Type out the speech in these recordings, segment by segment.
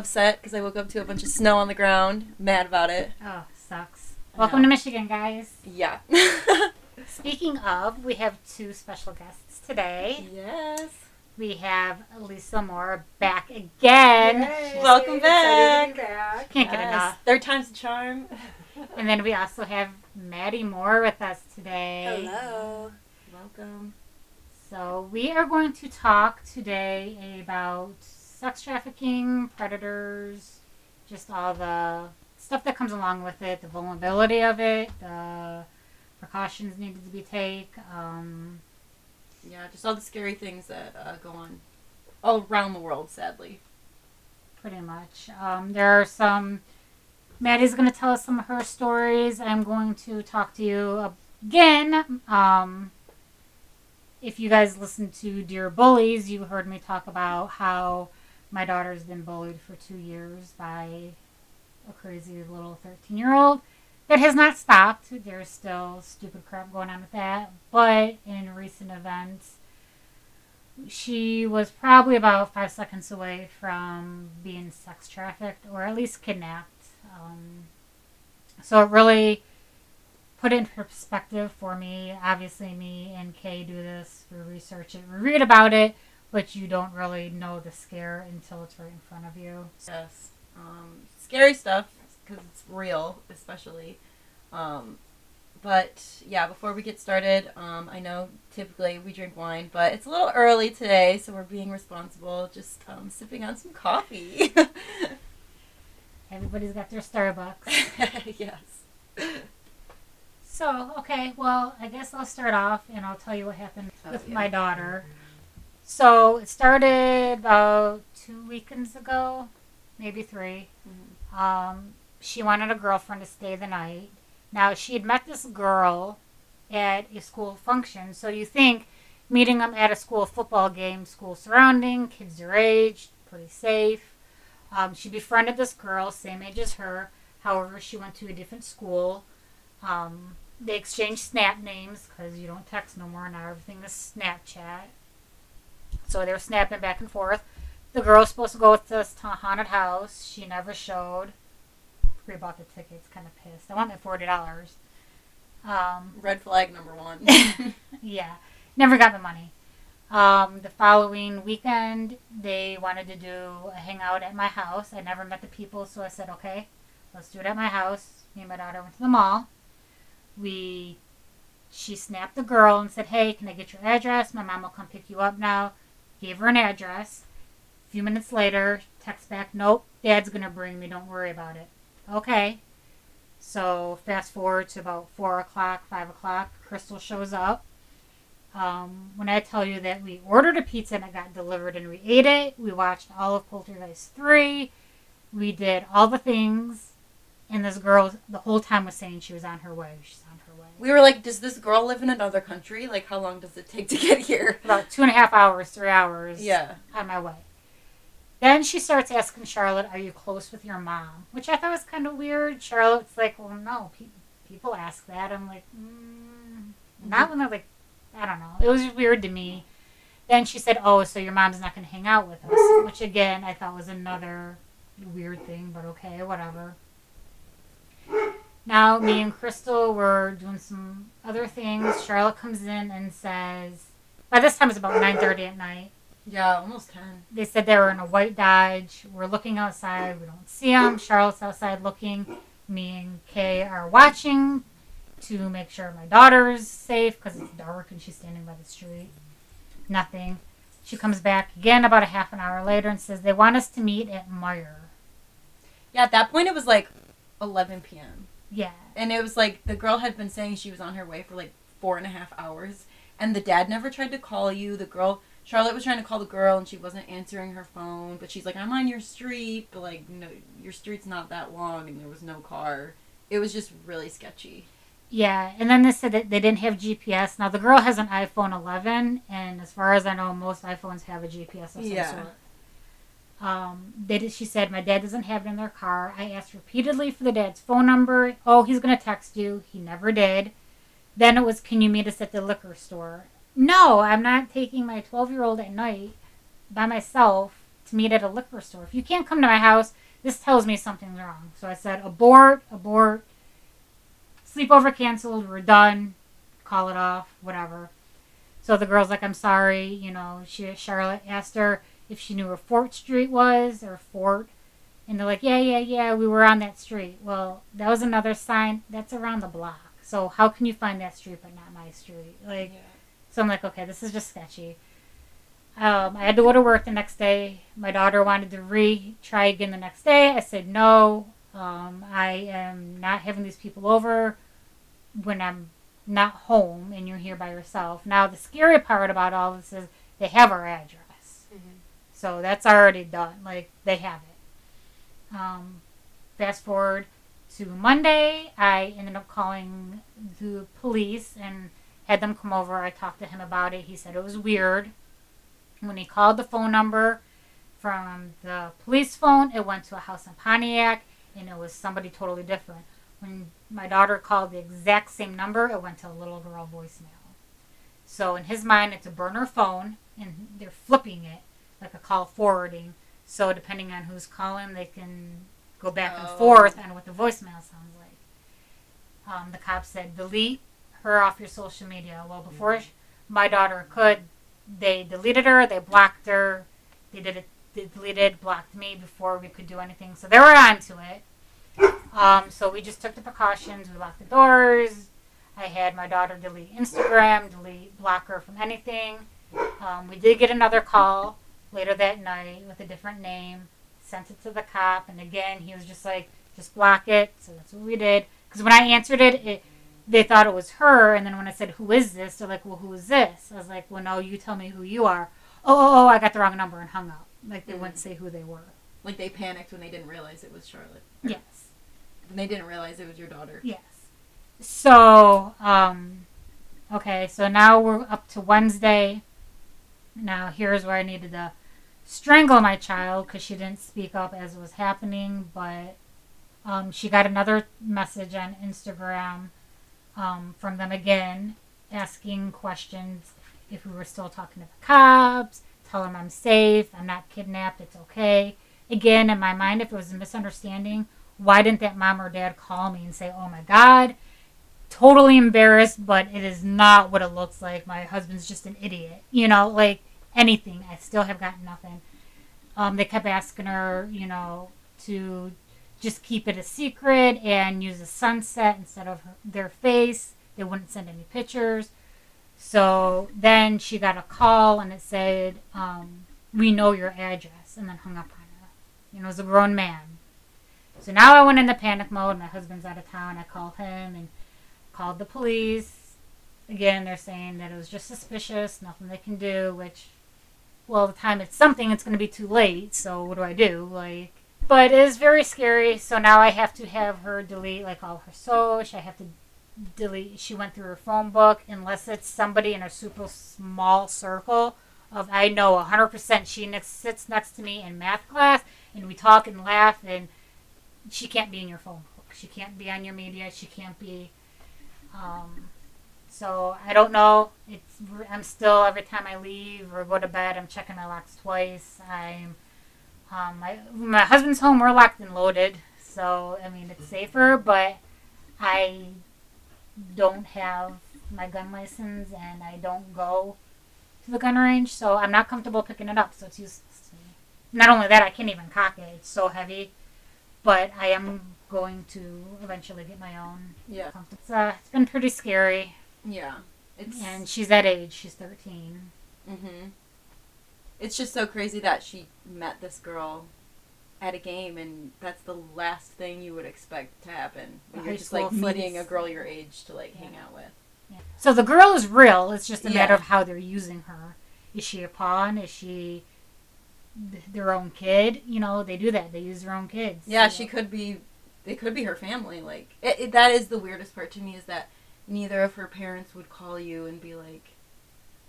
upset because I woke up to a bunch of snow on the ground. Mad about it. Oh, sucks. Welcome to Michigan, guys. Yeah. Speaking of, we have two special guests today. yes. We have Lisa Moore back again. Yay. Welcome Excited to be back. Can't get Yes. enough. Third time's a charm. And then we also have Maddie Moore with us today. Hello. Welcome. So we are going to talk today about sex trafficking, predators, just all the stuff that comes along with it, the vulnerability of it, the precautions needed to be taken. Um, Yeah, just all the scary things that uh, go on all around the world, sadly. pretty much. Um, there are some. Maddie's going to tell us some of her stories. I'm going to talk to you again. Um, if you guys listen to Dear Bullies, you heard me talk about how my daughter's been bullied for two years by a crazy little 13 year old. That has not stopped. There's still stupid crap going on with that. But in recent events, she was probably about five seconds away from being sex trafficked or at least kidnapped. Um, so it really put it in perspective for me. Obviously, me and Kay do this, we research it, we read about it, but you don't really know the scare until it's right in front of you. Yes. Um, scary stuff because it's real, especially. Um, but yeah, before we get started, um, I know typically we drink wine, but it's a little early today, so we're being responsible, just um, sipping on some coffee. Everybody's got their Starbucks. yes. So, okay, well, I guess I'll start off and I'll tell you what happened Oh, with yeah. my daughter. So, it started about two weekends ago, maybe three. Mhm. Um, she wanted a girlfriend to stay the night. Now, she had met this girl at a school function, so you think meeting them at a school football game, school surrounding, kids her age, pretty safe. Um, she befriended this girl, same age as her. However, she went to a different school. Um, they exchanged snap names because you don't text no more now. Everything is Snapchat. So they were snapping back and forth. The girl was supposed to go with a haunted house. She never showed. We bought the tickets. Kind of pissed. I want my forty dollars. Um, Red flag number one. yeah, never got the money. Um, the following weekend, they wanted to do a hangout at my house. I never met the people, so I said, okay, let's do it at my house. Me and my daughter went to the mall. We, she snapped the girl and said, hey, can I get your address? My mom will come pick you up now. Gave her an address. A few minutes later, text back, nope, dad's gonna bring me. Don't worry about it. Okay. So fast forward to about four o'clock, five o'clock. Crystal shows up. Um, when I tell you that we ordered a pizza and it got delivered and we ate it, we watched all of Poltergeist three. We did all the things, and this girl the whole time was saying she was on her way. She's. We were like, does this girl live in another country? Like, how long does it take to get here? About two and a half hours, three hours. Yeah. on my way. Then she starts asking Charlotte, "Are you close with your mom?" Which I thought was kind of weird. Charlotte's like, "Well, no, pe- people ask that." I'm like, mm, "Not when they're like, I don't know." It was weird to me. Then she said, "Oh, so your mom's not going to hang out with us," which again I thought was another weird thing, but okay, whatever. Now me and Crystal were doing some other things. Charlotte comes in and says, "By this time it's about 9:30 at night." Yeah, almost 10. They said they were in a white Dodge. We're looking outside. We don't see them. Charlotte's outside looking. Me and Kay are watching to make sure my daughter is safe because it's dark and she's standing by the street. Nothing. She comes back again about a half an hour later and says they want us to meet at Meijer. Yeah, at that point it was like 11 p.m. Yeah. And it was like the girl had been saying she was on her way for like four and a half hours. And the dad never tried to call you. The girl, Charlotte was trying to call the girl and she wasn't answering her phone. But she's like, I'm on your street. But like, no, your street's not that long and there was no car. It was just really sketchy. Yeah, and then they said that they didn't have GPS. Now the girl has an iPhone 11, and as far as I know, most iPhones have a GPS of some Yeah. sort. Um, they she said my dad doesn't have it in their car. I asked repeatedly for the dad's phone number. Oh, he's gonna text you. He never did. Then it was, can you meet us at the liquor store? No, I'm not taking my 12 year old at night by myself to meet at a liquor store. If you can't come to my house, this tells me something's wrong. So I said, abort, abort. Sleepover canceled. We're done. Call it off. Whatever. So the girl's like, I'm sorry. You know, she Charlotte asked her if she knew where Fort Street was or Fort. And they're like, yeah, yeah, yeah, we were on that street. Well, that was another sign. That's around the block. So how can you find that street but not my street? Like, so I'm like, okay, this is just sketchy. Um, I had to go to work the next day. My daughter wanted to retry again the next day. I said no. Um, I am not having these people over when I'm not home and you're here by yourself. Now the scary part about all this is they have our address. So that's already done. Like they have it. Um, fast forward to Monday, I ended up calling the police and had them come over. I talked to him about it. He said it was weird. When he called the phone number from the police phone, it went to a house in Pontiac and it was somebody totally different. When my daughter called the exact same number, it went to a little girl voicemail. So in his mind, it's a burner phone and they're flipping it like a call forwarding. So depending on who's calling, they can go back and Oh. forth on what the voicemail sounds like. Um, the cop said, delete her off your social media. Well, before sh my daughter could, they deleted her, they blocked her, they did it, they deleted, blocked me before we could do anything. So they were onto it. Um, so we just took the precautions. We locked the doors. I had my daughter delete Instagram, delete, block her from anything. Um, we did get another call later that night with a different name. Sent it to the cop, and again, he was just like, just block it. So that's what we did. Because when I answered it, it, they thought it was her, and then when I said, "Who is this?" They're like, "Well, who is this?" I was like, "Well, no, you tell me who you are." Oh, oh, oh, I got the wrong number and hung up. Like they Mhm. wouldn't say who they were. Like they panicked when they didn't realize it was Charlotte. Yes. When they didn't realize it was your daughter. Yes. So, um, okay, so now we're up to Wednesday. Now, here's where I needed to strangle my child because she didn't speak up as it was happening, but um, she got another message on Instagram um, from them again asking questions if we were still talking to the cops, tell them I'm safe, I'm not kidnapped, it's okay. Again, in my mind, if it was a misunderstanding, why didn't that mom or dad call me and say, oh my God, totally embarrassed, but it is not what it looks like. My husband's just an idiot. You know, like anything. I still have gotten nothing. Um, they kept asking her, you know, to just keep it a secret and use a sunset instead of her, their face. They wouldn't send any pictures. So then she got a call and it said, um, We know your address, and then hung up on her. You know, it was a grown man. So now I went into panic mode. My husband's out of town. I called him and called the police. Again, they're saying that it was just suspicious, nothing they can do, which, well, the time it's something, it's going to be too late. So what do I do? Like, but it is very scary. So now I have to have her delete like all her social. I have to delete. She went through her phone book unless it's somebody in a super small circle of I know 100% she next, sits next to me in math class and we talk and laugh and she can't be in your phone book. She can't be on your media. She can't be. Um, so I don't know. It's I'm still every time I leave or go to bed, I'm checking my locks twice. I'm um, my my husband's home. We're locked and loaded, so I mean it's safer. But I don't have my gun license and I don't go to the gun range, so I'm not comfortable picking it up. So it's useless to me. Not only that, I can't even cock it. It's so heavy. But I am going to eventually get my own. Yeah. It's, uh, it's been pretty scary. Yeah. It's And she's that age. She's 13. hmm It's just so crazy that she met this girl at a game, and that's the last thing you would expect to happen when you're just like meeting a girl your age to like hang out with. Yeah. So the girl is real. It's just a matter of how they're using her. Is she a pawn? Is she th- their own kid? You know, they do that. They use their own kids. Yeah, So- she could be. They could be her family. Like it, it, that is the weirdest part to me is that neither of her parents would call you and be like,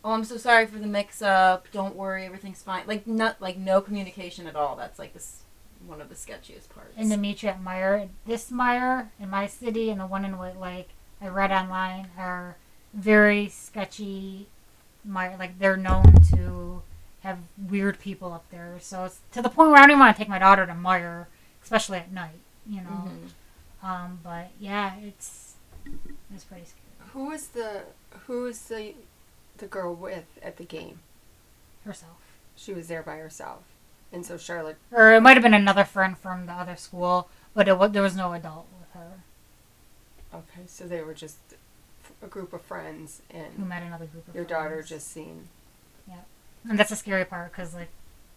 "Oh, I'm so sorry for the mix-up. Don't worry, everything's fine." Like not like no communication at all. That's like this one of the sketchiest parts. And to meet you at Meijer, this Meijer in my city and the one in White Lake, I read online are very sketchy. Meijer, like they're known to have weird people up there. So it's to the point where I don't even want to take my daughter to Meijer, especially at night. You know. Mhm. Um, but yeah, it's it's pretty scary. Who was the who was the the girl with at the game? Herself. She was there by herself, and so Charlotte. or it might have been another friend from the other school, but it, there was no adult with her Okay, so they were just a group of friends, and who met another group of your friends. daughter just seen. Yeah, and that's the scary part because like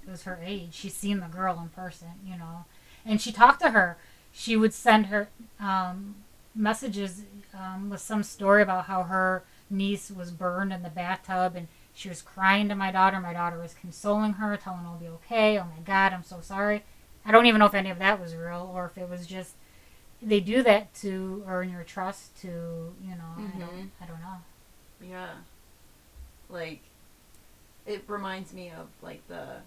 it was her age she's seen the girl in person you know and she talked to her she would send her um, messages um, with some story about how her niece was burned in the bathtub and she was crying to my daughter my daughter was consoling her telling her it'll be okay oh my god i'm so sorry i don't even know if any of that was real or if it was just they do that to earn your trust to you know I, Mhm. don't, I don't know Yeah. Like, it reminds me of like the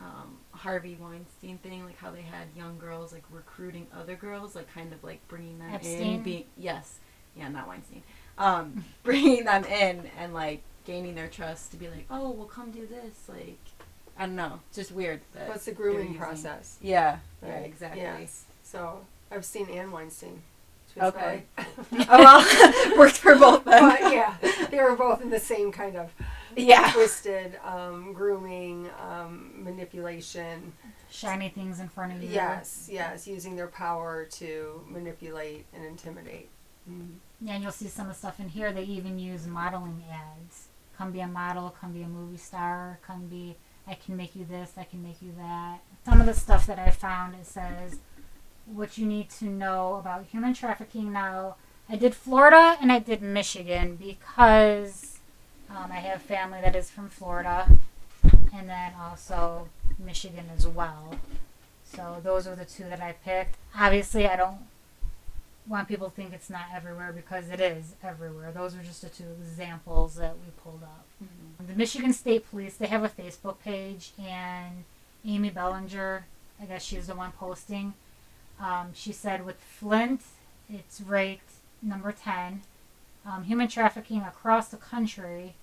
um, Harvey Weinstein thing, like how they had young girls like recruiting other girls, like kind of like bringing them Epstein? in. Being yes, yeah, not Weinstein. Um, bringing them in and like gaining their trust to be like, oh, we'll come do this. Like, I don't know, it's just weird. That What's the grooming process? Yeah, yeah, Right, exactly. Yes. So I've seen Anne Weinstein. She Okay. oh well, worked for both then. but yeah, they were both in the same kind of yeah. twisted um, grooming, um, manipulation. shiny things in front of you Yes, yes, using their power to manipulate and intimidate. Mhm. Yeah, and you'll see some of the stuff in here. They even use modeling ads. Come be a model, come be a movie star, come be, I can make you this, I can make you that. Some of the stuff that I found, it says what you need to know about human trafficking now. I did Florida and I did Michigan because um, I have family that is from Florida and then also Michigan as well. So those are the two that I picked. Obviously, I don't want people to think it's not everywhere because it is everywhere. Those are just the two examples that we pulled up. Mhm. The Michigan State Police, they have a Facebook page, and Amy Bellinger, I guess she's the one posting. Um, she said with Flint, it's ranked number 10. Um, human trafficking across the country,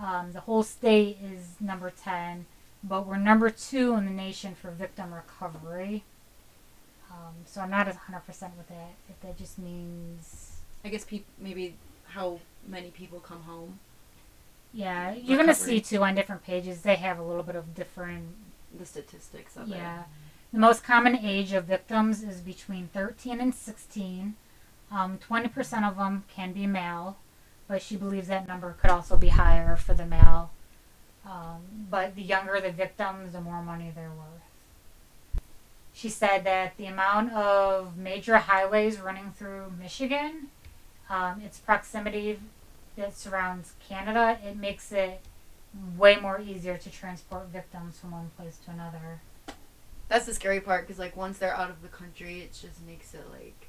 um, the whole state is number 10, but we're number two in the nation for victim recovery. Um, so I'm not 100% with that. If that just means, I guess peop- maybe how many people come home. yeah, you're going to see too on different pages, they have a little bit of different The statistics of it. Yeah. The most common age of victims is between 13 and 16. Um, 20% of them can be male, but she believes that number could also be higher for the male. Um, but the younger the victims, the more money they're worth. She said that the amount of major highways running through Michigan, um, its proximity that surrounds Canada, it makes it way more easier to transport victims from one place to another. That's the scary part because like once they're out of the country, it just makes it like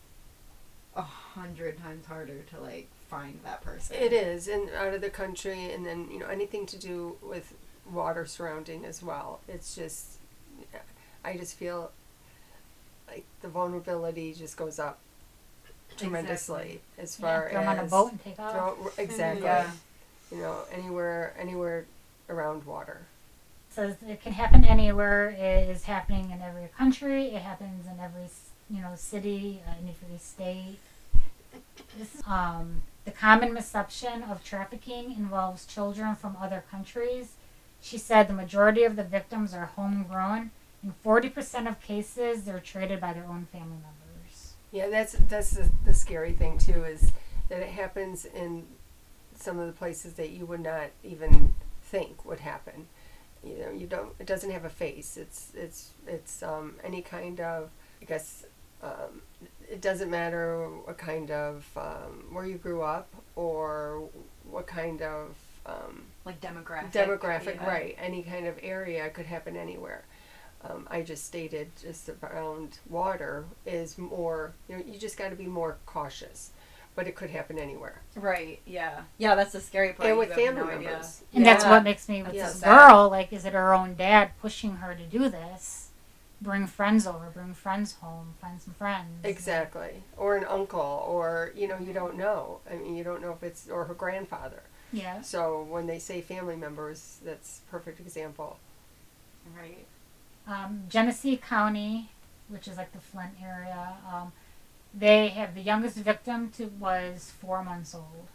a hundred times harder to like find that person. It is, and out of the country, and then you know anything to do with water surrounding as well. It's just, I just feel like the vulnerability just goes up tremendously as far throw 'em on a as boat and take off. throw- exactly. Yeah. You know, anywhere, anywhere around water. So it can happen anywhere. It is happening in every country. It happens in every you know city, uh, in every state. Um, the common misception of trafficking involves children from other countries. She said the majority of the victims are homegrown. In 40% of cases, they're traded by their own family members. Yeah, that's that's the, the scary thing too is that it happens in some of the places that you would not even think would happen. You know, you don't. It doesn't have a face. It's it's it's um, any kind of. I guess um, it doesn't matter what kind of um, where you grew up or what kind of um, like demographic. demographic, yeah. right? Any kind of area could happen anywhere. Um, I just stated just around water is more. You know, you just got to be more cautious, but it could happen anywhere. Right. Yeah. Yeah. That's the scary part. and You with have family no idea. members, And that's what makes me with Yeah, this sad. girl. Like, is it her own dad pushing her to do this? Bring friends over, bring friends home, find some friends. exactly, or an uncle, or you know, you don't know. I mean, you don't know if it's or her grandfather. Yeah. So when they say family members, that's a perfect example. Right. Um, Genesee County, which is like the Flint area, um, they have the youngest victim to was four months old,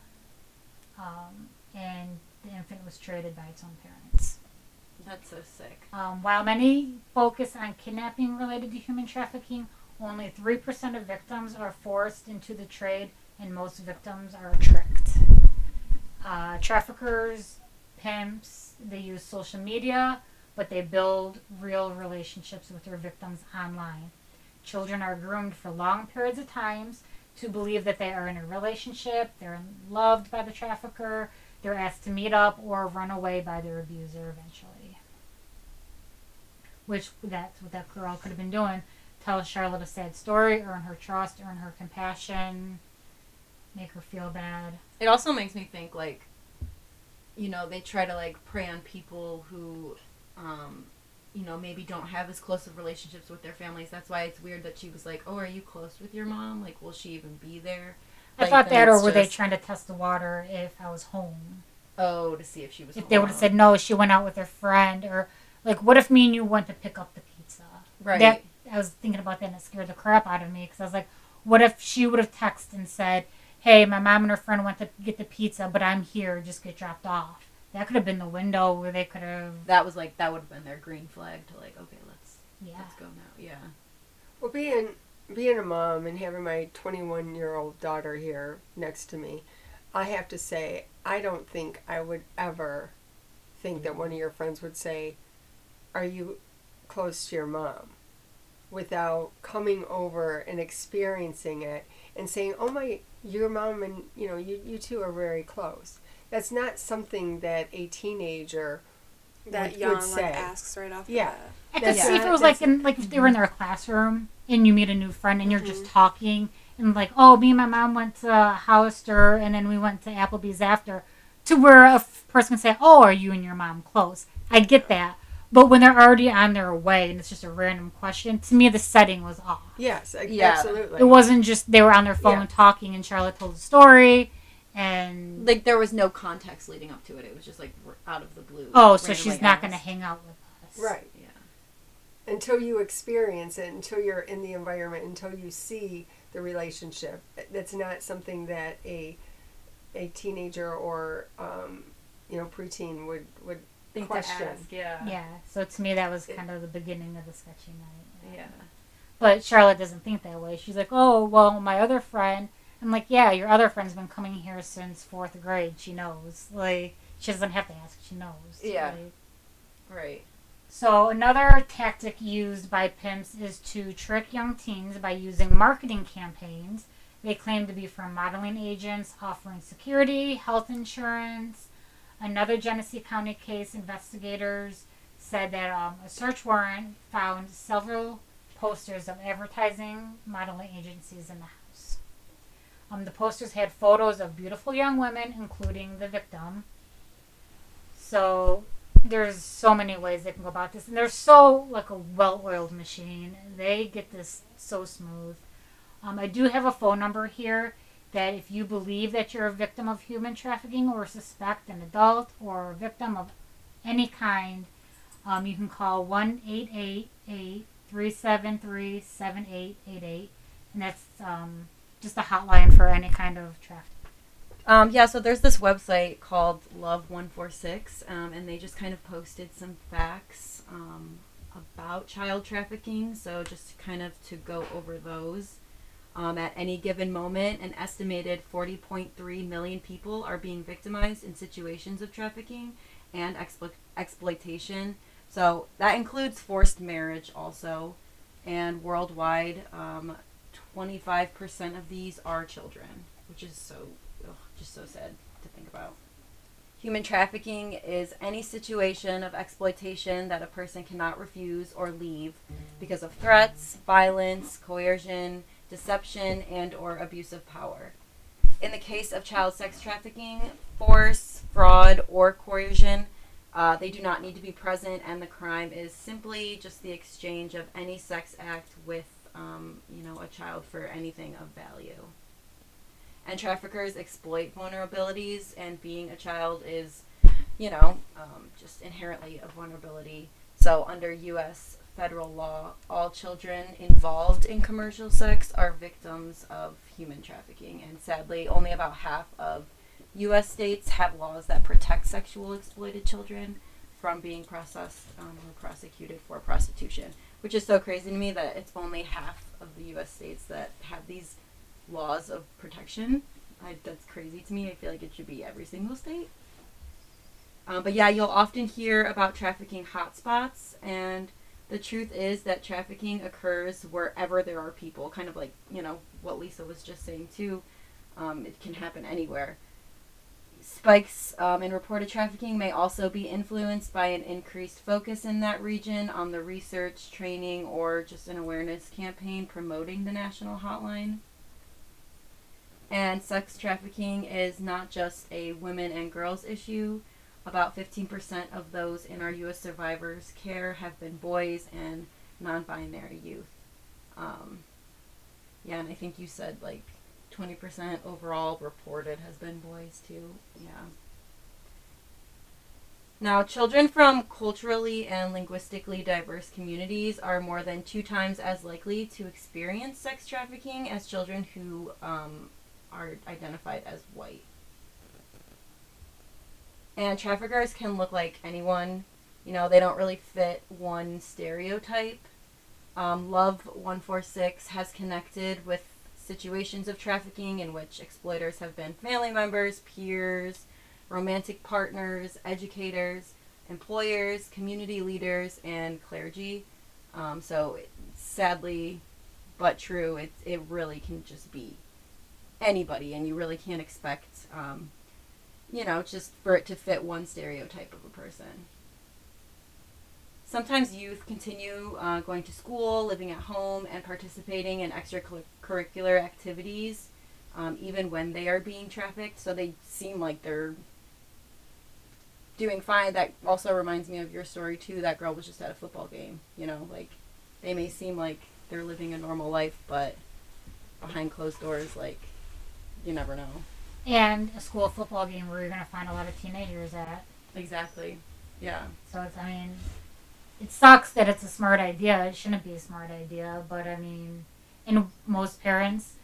um, and the infant was traded by its own parents. That's so sick. Um, while many focus on kidnapping related to human trafficking, only 3% of victims are forced into the trade, and most victims are tricked. Uh, traffickers, pimps, they use social media, but they build real relationships with their victims online. Children are groomed for long periods of times to believe that they are in a relationship, they're loved by the trafficker, they're asked to meet up or run away by their abuser eventually. Which that's what that girl could have been doing. Tell Charlotte a sad story, earn her trust, earn her compassion, make her feel bad. It also makes me think like, you know, they try to like prey on people who, um, you know, maybe don't have as close of relationships with their families. That's why it's weird that she was like, "Oh, are you close with your mom? Like, will she even be there?" I Like, thought that, or were they trying to test the water if I was home? Oh, to see if she was. If they would have said no, she went out with her friend, or like, what if me and you went to pick up the pizza? right. That I was thinking about that, and it scared the crap out of me because I was like, what if she would have texted and said, "Hey, my mom and her friend went to get the pizza, but I'm here, just get dropped off." That could have been the window where they could have, that was like that would have been their green flag to like, okay, let's yeah. let's go now. Yeah. Well, being being a mom and having my 21 year old daughter here next to me, I have to say I don't think I would ever think that one of your friends would say, "Are you close to your mom?" without coming over and experiencing it and saying, "Oh my, your mom and you know you you two are very close." That's not something that a teenager that would, young would say. like asks right off. Yeah. The bat. I could That's see if it was like in like if they were in their classroom and you meet a new friend and you're just Mm-hmm. talking and like, oh, me and my mom went to Hollister and then we went to Applebee's after, to where a f- person can say, oh, are you and your mom close? I get that, but when they're already on their way and it's just a random question, to me the setting was off. Yes, Yeah. absolutely. It wasn't just they were on their phone Yeah. talking and Charlotte told a story and Like there was no context leading up to it. It was just like out of the blue. oh, so she's not going to hang out with us. Right. Yeah. until you experience it, until you're in the environment, until you see the relationship. That's not something that a a teenager or um, you know preteen would would Think to ask, yeah. Yeah, so to me that was kind of the beginning of the sketchy night. Yeah. But Charlotte doesn't think that way. She's like, oh, well, my other friend. I'm like, yeah, your other friend's been coming here since fourth grade. She knows. Like, she doesn't have to ask. She knows. Yeah. Like, Right. so another tactic used by pimps is to trick young teens by using marketing campaigns. They claim to be from modeling agents offering security, health insurance. Another Genesee County case, investigators said that um, a search warrant found several posters of advertising modeling agencies in the house. Um, the posters had photos of beautiful young women, including the victim. So there's so many ways they can go about this, and they're so like a well-oiled machine. They get this so smooth. Um, I do have a phone number here that if you believe that you're a victim of human trafficking or suspect an adult or a victim of any kind, um, you can call 1 888 373 7888. And that's um, just a hotline for any kind of trafficking. Um, yeah, so there's this website called Love146, um, and they just kind of posted some facts um, about child trafficking. So just kind of to go over those. Um, at any given moment, an estimated 40.3 million people are being victimized in situations of trafficking and explo- exploitation. So that includes forced marriage also. And worldwide, um, 25% of these are children, which is so, ugh, just so sad to think about. Human trafficking is any situation of exploitation that a person cannot refuse or leave because of threats, violence, coercion, deception, and or abuse of power. In the case of child sex trafficking, force, fraud, or coercion, uh, they do not need to be present, and the crime is simply just the exchange of any sex act with, um, you know, a child for anything of value. and traffickers exploit vulnerabilities, and being a child is, you know, um, just inherently a vulnerability. So, under U.S. federal law, all children involved in commercial sex are victims of human trafficking, and sadly, only about half of U.S. states have laws that protect sexual exploited children from being processed um, or prosecuted for prostitution, which is so crazy to me that it's only half of the U.S. states that have these laws of protection. I, that's crazy to me. I feel like it should be every single state. Um, but yeah, you'll often hear about trafficking hotspots, and the truth is that trafficking occurs wherever there are people. Kind of like you know what Lisa was just saying too. Um, it can happen anywhere. Spikes um, in reported trafficking may also be influenced by an increased focus in that region on the research, training, or just an awareness campaign promoting the national hotline. And sex trafficking is not just a women and girls issue. About 15% of those in our U.S. survivors' care have been boys and non binary youth. Um, yeah, and I think you said like 20% overall reported has been boys too. Yeah. Now, children from culturally and linguistically diverse communities are more than two times as likely to experience sex trafficking as children who um, are identified as white. And traffickers can look like anyone. You know, they don't really fit one stereotype. Um, Love 146 has connected with situations of trafficking in which exploiters have been family members, peers, romantic partners, educators, employers, community leaders, and clergy. Um, so, sadly, but true, it, it really can just be anybody, and you really can't expect, um, you know, just for it to fit one stereotype of a person. Sometimes youth continue uh, going to school, living at home, and participating in extracurricular activities, um, even when they are being trafficked. So they seem like they're doing fine. That also reminds me of your story, too. That girl was just at a football game. You know, like they may seem like they're living a normal life, but behind closed doors, like you never know. And a school football game where you're going to find a lot of teenagers at. Exactly. Yeah. So it's, I mean, it sucks that it's a smart idea. It shouldn't be a smart idea, but I mean, and most parents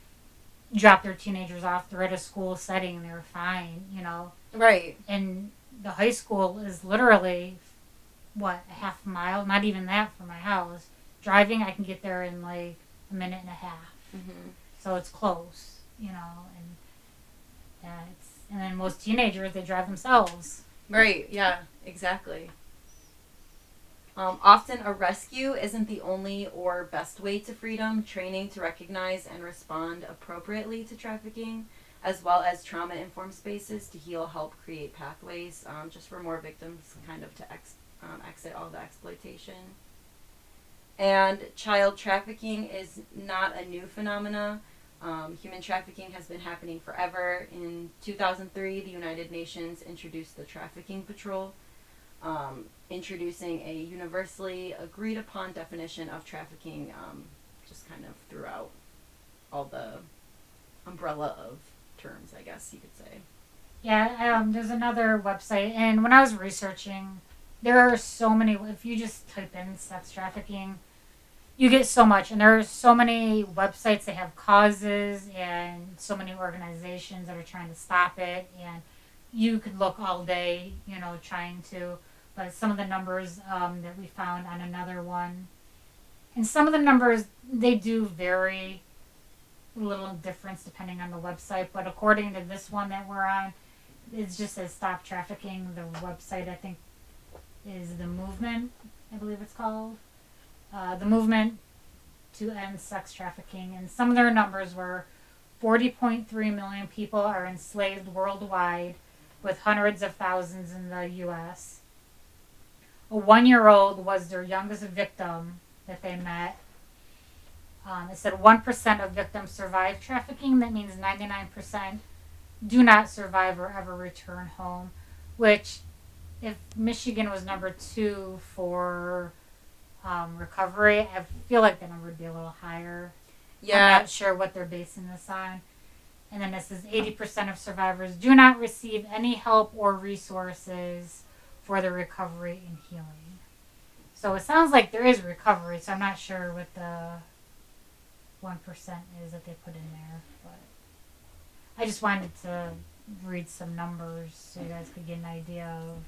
drop their teenagers off. They're at a school setting. They're fine, you know. Right. And the high school is literally what a half mile, not even that from my house. Driving, I can get there in like a minute and a half. Mm-hmm. So it's close, you know, and yeah, it's and then most teenagers they drive themselves. Right. Yeah. Exactly. Um, often, a rescue isn't the only or best way to freedom. Training to recognize and respond appropriately to trafficking, as well as trauma informed spaces to heal, help create pathways um, just for more victims kind of to ex- um, exit all the exploitation. And child trafficking is not a new phenomena. Um, human trafficking has been happening forever. In 2003, the United Nations introduced the Trafficking Protocol um, introducing a universally agreed upon definition of trafficking um, just kind of throughout all the umbrella of terms, I guess you could say. Yeah, um, there's another website, and when I was researching, there are so many. If you just type in sex trafficking, you get so much, and there are so many websites that have causes and so many organizations that are trying to stop it, and you could look all day, you know, trying to but some of the numbers um, that we found on another one, and some of the numbers they do vary a little difference depending on the website. But according to this one that we're on, it just says stop trafficking. The website I think is the movement. I believe it's called uh, the movement to end sex trafficking, and some of their numbers were 40.3 million people are enslaved worldwide, with hundreds of thousands in the U.S a one year old was their youngest victim that they met. Um, it said 1% of victims survive trafficking. That means 99% do not survive or ever return home, which, if Michigan was number two for um, recovery, I feel like the number would be a little higher. Yeah. I'm not sure what they're basing this on. And then it says 80% of survivors do not receive any help or resources for the recovery and healing. So it sounds like there is recovery, so I'm not sure what the 1% is that they put in there. But I just wanted to read some numbers so you guys could get an idea of.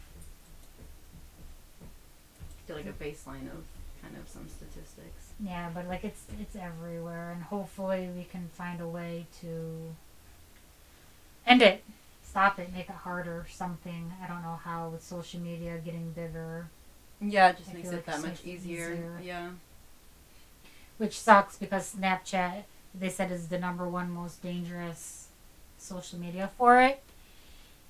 feel like a baseline of kind of some statistics. Yeah, but like it's it's everywhere, and hopefully we can find a way to end it, stop it, make it harder. Something I don't know how with social media getting bigger, Yeah, it just I makes it like that much easier. easier. Yeah. which sucks because Snapchat they said is the number one most dangerous social media for it.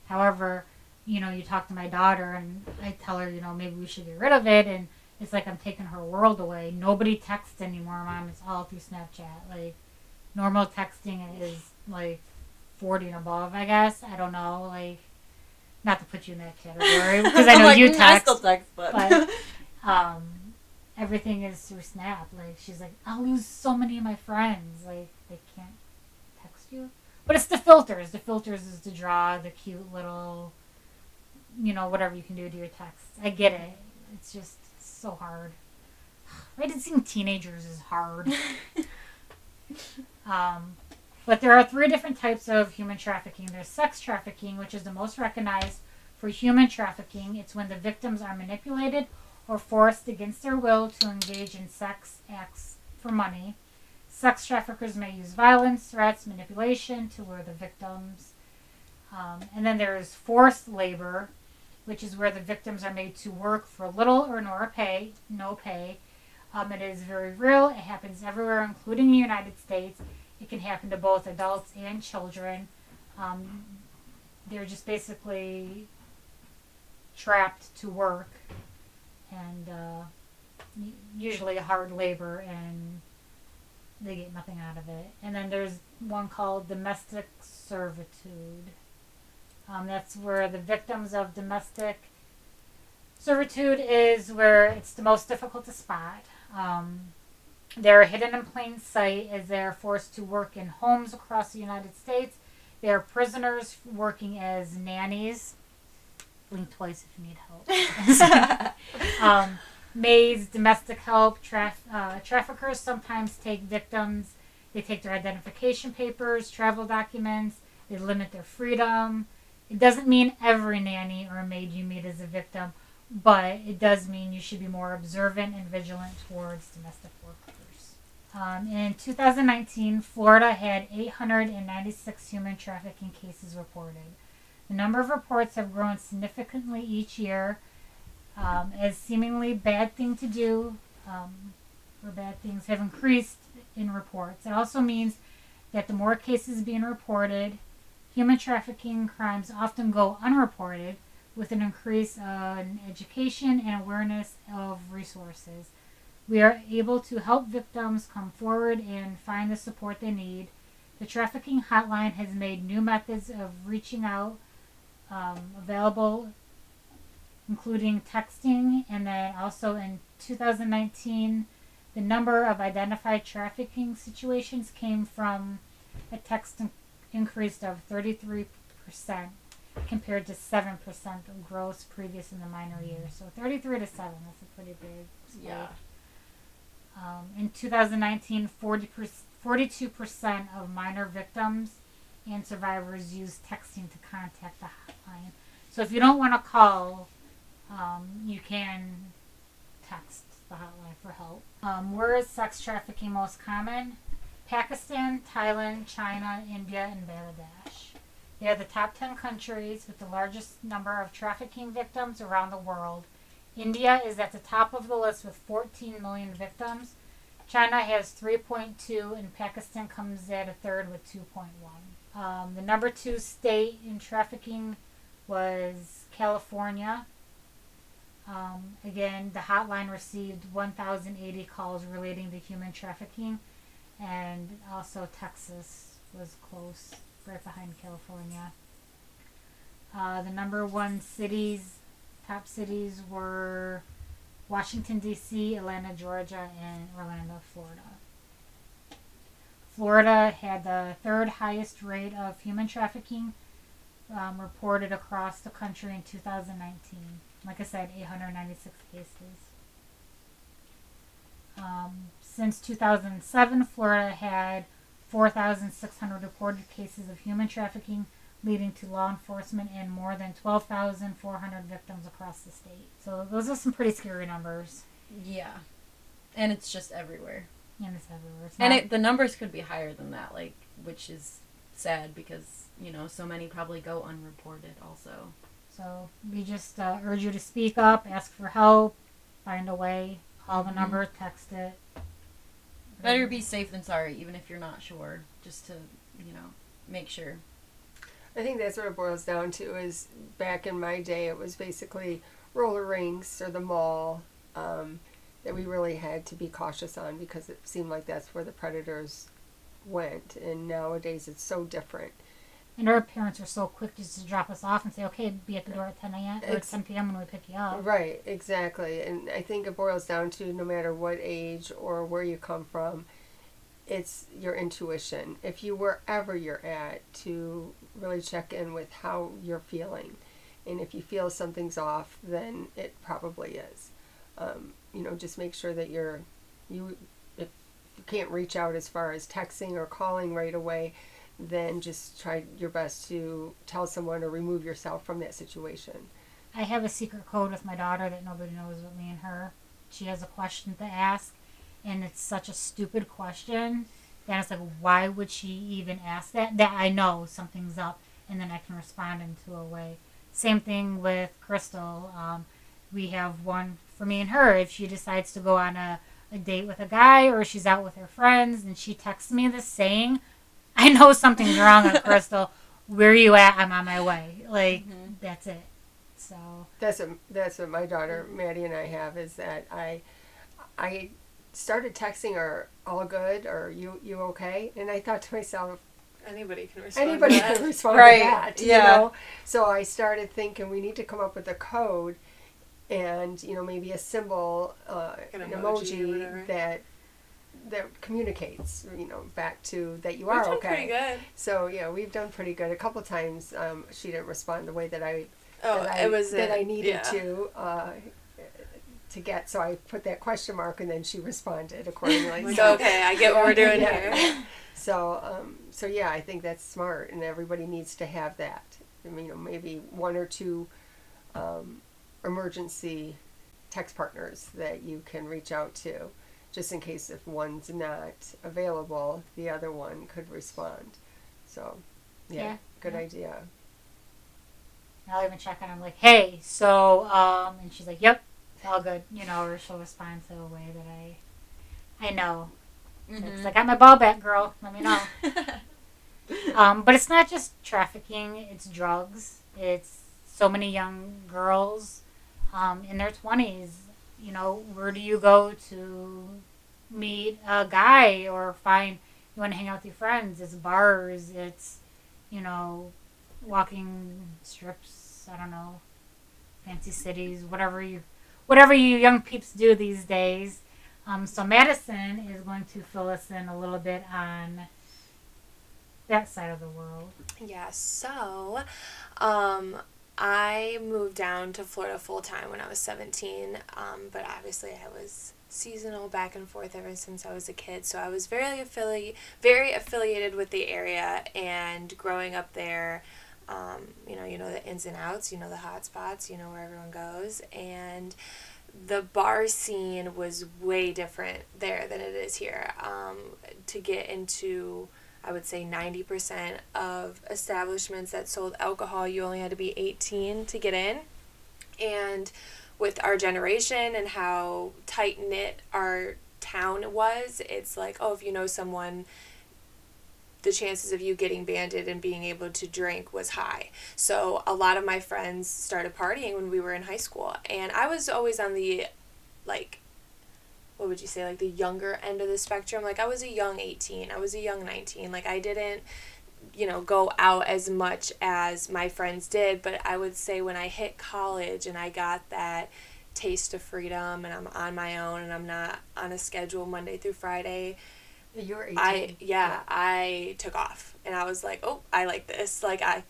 However, you know, you talk to my daughter and I tell her, you know, maybe we should get rid of it and it's like I'm taking her world away. Nobody texts anymore, mom. It's all through Snapchat. Like normal texting is like 40 and above, I guess. I don't know, like not to put you in that category because I know like, you "Mm, I text still text, but, but um, everything is through Snap. Like she's like, I'll lose so many of my friends. Like they can't text you. But it's the filters. The filters is to draw the cute little, you know, whatever you can do to your texts. I get it. It's just so hard. Raising teenagers is hard. um, but there are three different types of human trafficking. There's sex trafficking, which is the most recognized for human trafficking. It's when the victims are manipulated or forced against their will to engage in sex acts for money. Sex traffickers may use violence, threats, manipulation to lure the victims. Um, and then there's forced labor, which is where the victims are made to work for little or no pay. No pay. Um, it is very real. It happens everywhere, including the United States. It can happen to both adults and children. Um, they're just basically trapped to work and uh, usually hard labor and they get nothing out of it. And then there's one called domestic servitude. Um, that's where the victims of domestic servitude is where it's the most difficult to spot. Um, they're hidden in plain sight as they're forced to work in homes across the United States. They are prisoners working as nannies. Blink twice if you need help. um, maids, domestic help, traf- uh, traffickers sometimes take victims. They take their identification papers, travel documents. They limit their freedom. It doesn't mean every nanny or maid you meet is a victim, but it does mean you should be more observant and vigilant towards domestic workers. Um, in 2019, Florida had 896 human trafficking cases reported. The number of reports have grown significantly each year um, as seemingly bad thing to do um, or bad things have increased in reports. It also means that the more cases being reported, human trafficking crimes often go unreported with an increase in education and awareness of resources. We are able to help victims come forward and find the support they need. The trafficking hotline has made new methods of reaching out um, available, including texting, and then also in 2019, the number of identified trafficking situations came from a text in- increase of 33% compared to 7% of gross previous in the minor years. So 33 to 7, that's a pretty big spike. yeah. Um, in 2019, 40 42% of minor victims and survivors use texting to contact the hotline. So if you don't want to call, um, you can text the hotline for help. Um, where is sex trafficking most common? Pakistan, Thailand, China, India, and Bangladesh. They are the top 10 countries with the largest number of trafficking victims around the world. India is at the top of the list with 14 million victims. China has 3.2, and Pakistan comes at a third with 2.1. Um, the number two state in trafficking was California. Um, again, the hotline received 1,080 calls relating to human trafficking, and also Texas was close, right behind California. Uh, the number one cities, top cities were Washington, D.C., Atlanta, Georgia, and Orlando, Florida. Florida had the third highest rate of human trafficking um, reported across the country in 2019. Like I said, 896 cases. Um, since 2007, Florida had 4,600 reported cases of human trafficking, leading to law enforcement and more than 12,400 victims across the state. So those are some pretty scary numbers. Yeah. And it's just everywhere. And it's everywhere. It's And it, the numbers could be higher than that, like, which is sad because, you know, so many probably go unreported also. So we just uh, urge you to speak up, ask for help, find a way, call the Mhm. number, text it. Better be safe than sorry, even if you're not sure, just to, you know, make sure. I think that's what it boils down to. Is back in my day, it was basically roller rinks or the mall um, that we really had to be cautious on because it seemed like that's where the predators went. And nowadays, it's so different. And our parents are so quick just to drop us off and say, okay, be at the door at 10 a.m. or Ex- 10 p.m. when we pick you up. Right, exactly. And I think it boils down to no matter what age or where you come from, it's your intuition. If you wherever you're at, to really check in with how you're feeling. And if you feel something's off, then it probably is. Um, you know, just make sure that you're you if you can't reach out as far as texting or calling right away, then just try your best to tell someone or remove yourself from that situation. I have a secret code with my daughter that nobody knows but me and her. She has a question to ask, and it's such a stupid question that it's like, why would she even ask that? That I know something's up, and then I can respond into a way. Same thing with Crystal. Um, we have one for me and her. If she decides to go on a, a date with a guy or she's out with her friends and she texts me this saying, I know something's wrong with Crystal. Where are you at? I'm on my way. Like, Mhm. that's it. So. That's what that's what my daughter Maddie and I have is that I I started texting her all good or you you okay and I thought to myself Anybody can respond. anybody to that. can respond Right, to that you yeah. know so I started thinking we need to come up with a code and you know maybe a symbol uh, An an emoji or emoji that that communicates you know back to that you We've are done okay pretty good. so yeah we've done pretty good a couple times um, she didn't respond the way that I Oh, that I, it was that a- I needed yeah. to uh, to get. So I put that question mark, and then she responded accordingly. So, okay, I get what we're doing Yeah. here. so um, so yeah, I think that's smart, and everybody needs to have that. I mean, you know, maybe one or two um, emergency text partners that you can reach out to, just in case if one's not available, the other one could respond. So, yeah, Yeah, good yeah. idea. I'll even check on. I'm like, hey, so, um, and she's like, yep, it's all good, you know, or she'll respond to a way that I, I know. Mm-hmm. It's like, I got my ball back, girl. Let me know. um, but it's not just trafficking; it's drugs. It's so many young girls, um, in their twenties. You know, where do you go to meet a guy or find you want to hang out with your friends? It's bars. It's, you know, walking strips. I don't know, fancy cities, whatever you, whatever you young peeps do these days. Um, so Madison is going to fill us in a little bit on that side of the world. Yeah, so um, I moved down to Florida full time when I was 17, um, but obviously I was seasonal back and forth ever since I was a kid. So I was very affili- very affiliated with the area and growing up there. Um, you know, you know the ins and outs, you know the hot spots, you know where everyone goes, and the bar scene was way different there than it is here. Um, to get into I would say 90% of establishments that sold alcohol, you only had to be 18 to get in. And with our generation and how tight knit our town was, it's like, oh, if you know someone, the chances of you getting banded and being able to drink was high. So a lot of my friends started partying when we were in high school. And I was always on the, like, what would you say like the younger end of the spectrum like i was a young 18 i was a young 19 like i didn't you know go out as much as my friends did but i would say when i hit college and i got that taste of freedom and i'm on my own and i'm not on a schedule monday through friday You were 18. I yeah, I took off and I was like, "Oh, I like this." Like I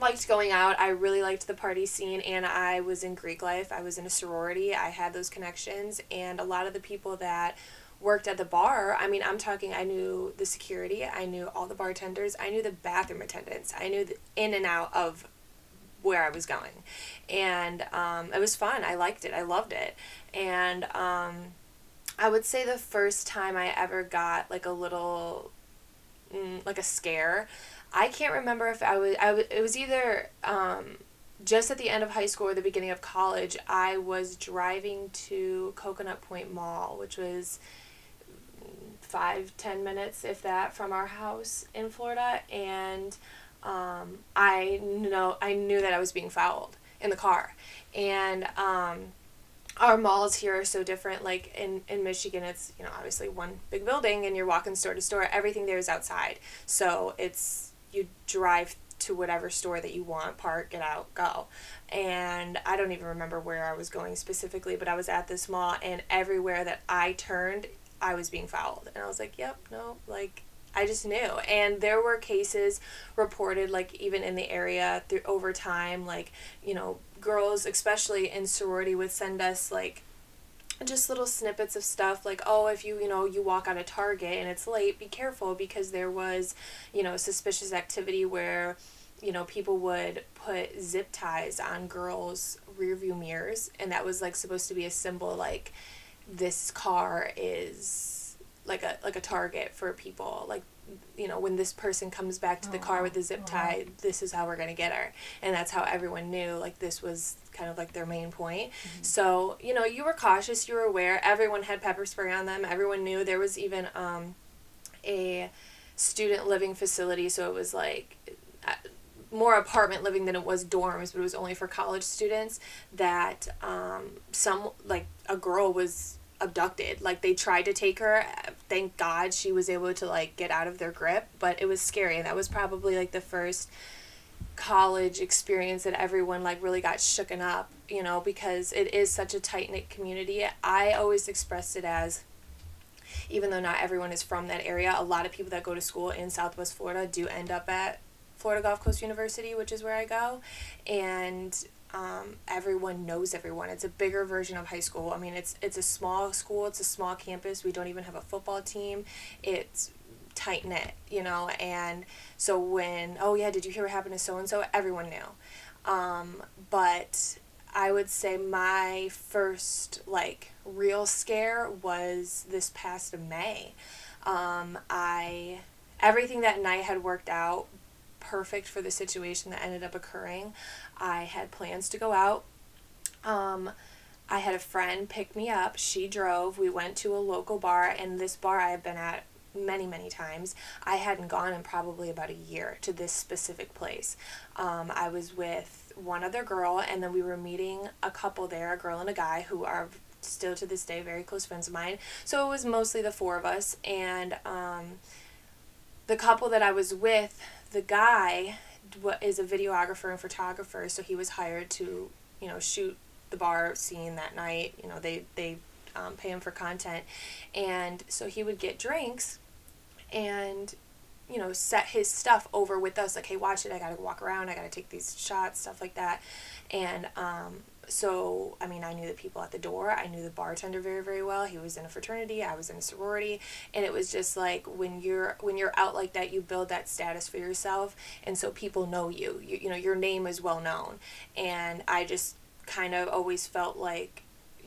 liked going out. I really liked the party scene and I was in Greek life. I was in a sorority. I had those connections and a lot of the people that worked at the bar, I mean, I'm talking I knew the security, I knew all the bartenders, I knew the bathroom attendants. I knew the in and out of where I was going. And um, it was fun. I liked it. I loved it. And um, I would say the first time I ever got like a little, mm, like a scare, I can't remember if I was, I was it was either um, just at the end of high school or the beginning of college. I was driving to Coconut Point Mall, which was five, ten minutes, if that, from our house in Florida. And um, I know I knew that I was being fouled in the car, and um, our malls here are so different. Like in in Michigan, it's you know obviously one big building, and you're walking store to store. Everything there is outside, so it's you drive to whatever store that you want, park, get out, go. And I don't even remember where I was going specifically, but I was at this mall, and everywhere that I turned, I was being fouled, and I was like, "Yep, no, like." I just knew. And there were cases reported, like, even in the area through over time, like, you know, girls, especially in sorority, would send us, like, just little snippets of stuff like oh if you you know you walk out of target and it's late be careful because there was you know suspicious activity where you know people would put zip ties on girls rear view mirrors and that was like supposed to be a symbol like this car is like a like a target for people like you know when this person comes back to the car with the zip tie this is how we're going to get her. And that's how everyone knew like this was kind of like their main point. So you know you were cautious you were aware everyone had pepper spray on them everyone knew. There was even um, a student living facility so it was like uh, more apartment living than it was dorms but it was only for college students that um, some like a girl was abducted. Like they tried to take her. Thank god she was able to like get out of their grip but it was scary. And that was probably like the first college experience that everyone like really got shooken up you know because it is such a tight knit community. I always expressed it as even though not everyone is from that area a lot of people that go to school in southwest florida do end up at florida gulf coast university which is where i go and um, everyone knows everyone. It's a bigger version of high school. I mean, it's it's a small school. It's a small campus. We don't even have a football team. It's tight knit, you know. And so when oh yeah, did you hear what happened to so and so? Everyone knew. Um, but I would say my first like real scare was this past May. Um, I everything that night had worked out perfect for the situation that ended up occurring. I had plans to go out. Um, I had a friend pick me up. She drove. We went to a local bar, and this bar I have been at many, many times. I hadn't gone in probably about a year to this specific place. Um, I was with one other girl, and then we were meeting a couple there, a girl and a guy, who are still to this day very close friends of mine. So it was mostly the four of us, and um, the couple that I was with, the guy is a videographer and photographer, so he was hired to, you know, shoot the bar scene that night. You know, they they um, pay him for content, and so he would get drinks, and you know, set his stuff over with us. Like, hey, watch it. I gotta walk around. I gotta take these shots, stuff like that, and um, so I mean I knew the people at the door. I knew the bartender very very well. He was in a fraternity. I was in a sorority, and it was just like when you're when you're out like that, you build that status for yourself, and so people know you. You you know your name is well known, and I just kind of always felt like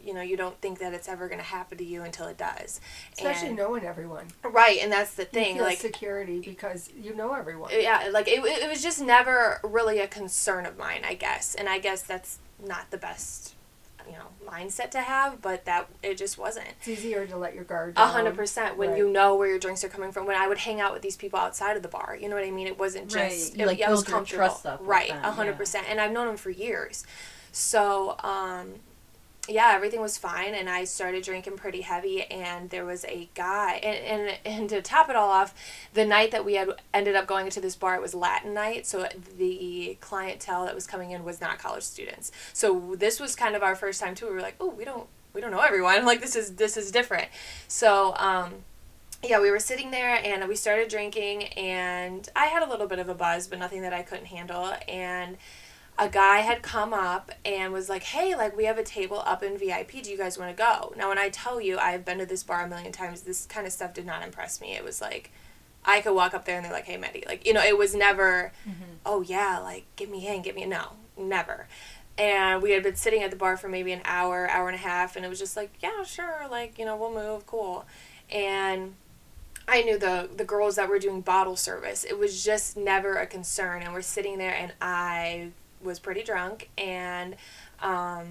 you know you don't think that it's ever going to happen to you until it does Especially and, knowing everyone. right and that's the thing like security because you know everyone. yeah like it, it was just never really a concern of mine i guess and i guess that's not the best you know mindset to have but that it just wasn't It's easier to let your guard a down. hundred percent when Right. you know where your drinks are coming from when i would hang out with these people outside of the bar you know what i mean it wasn't just You, it, like, I was comfortable right them, a hundred yeah. percent and i've known them for years so um yeah, everything was fine, and I started drinking pretty heavy. And there was a guy, and, and and to top it all off, the night that we had ended up going to this bar, it was Latin night, so the clientele that was coming in was not college students. So this was kind of our first time too. We were like, oh, we don't we don't know everyone. Like this is this is different. So um, yeah, we were sitting there and we started drinking, and I had a little bit of a buzz, but nothing that I couldn't handle. And a guy had come up and was like, "Hey, like we have a table up in VIP. Do you guys want to go?" Now, when I tell you I've been to this bar a million times, this kind of stuff did not impress me. It was like I could walk up there and they're like, "Hey, Maddie," like you know, it was never, mm-hmm. "Oh yeah, like get me in, get me in." No, never. And we had been sitting at the bar for maybe an hour, hour and a half, and it was just like, "Yeah, sure, like you know, we'll move, cool." And I knew the the girls that were doing bottle service. It was just never a concern, and we're sitting there, and I was pretty drunk, and um,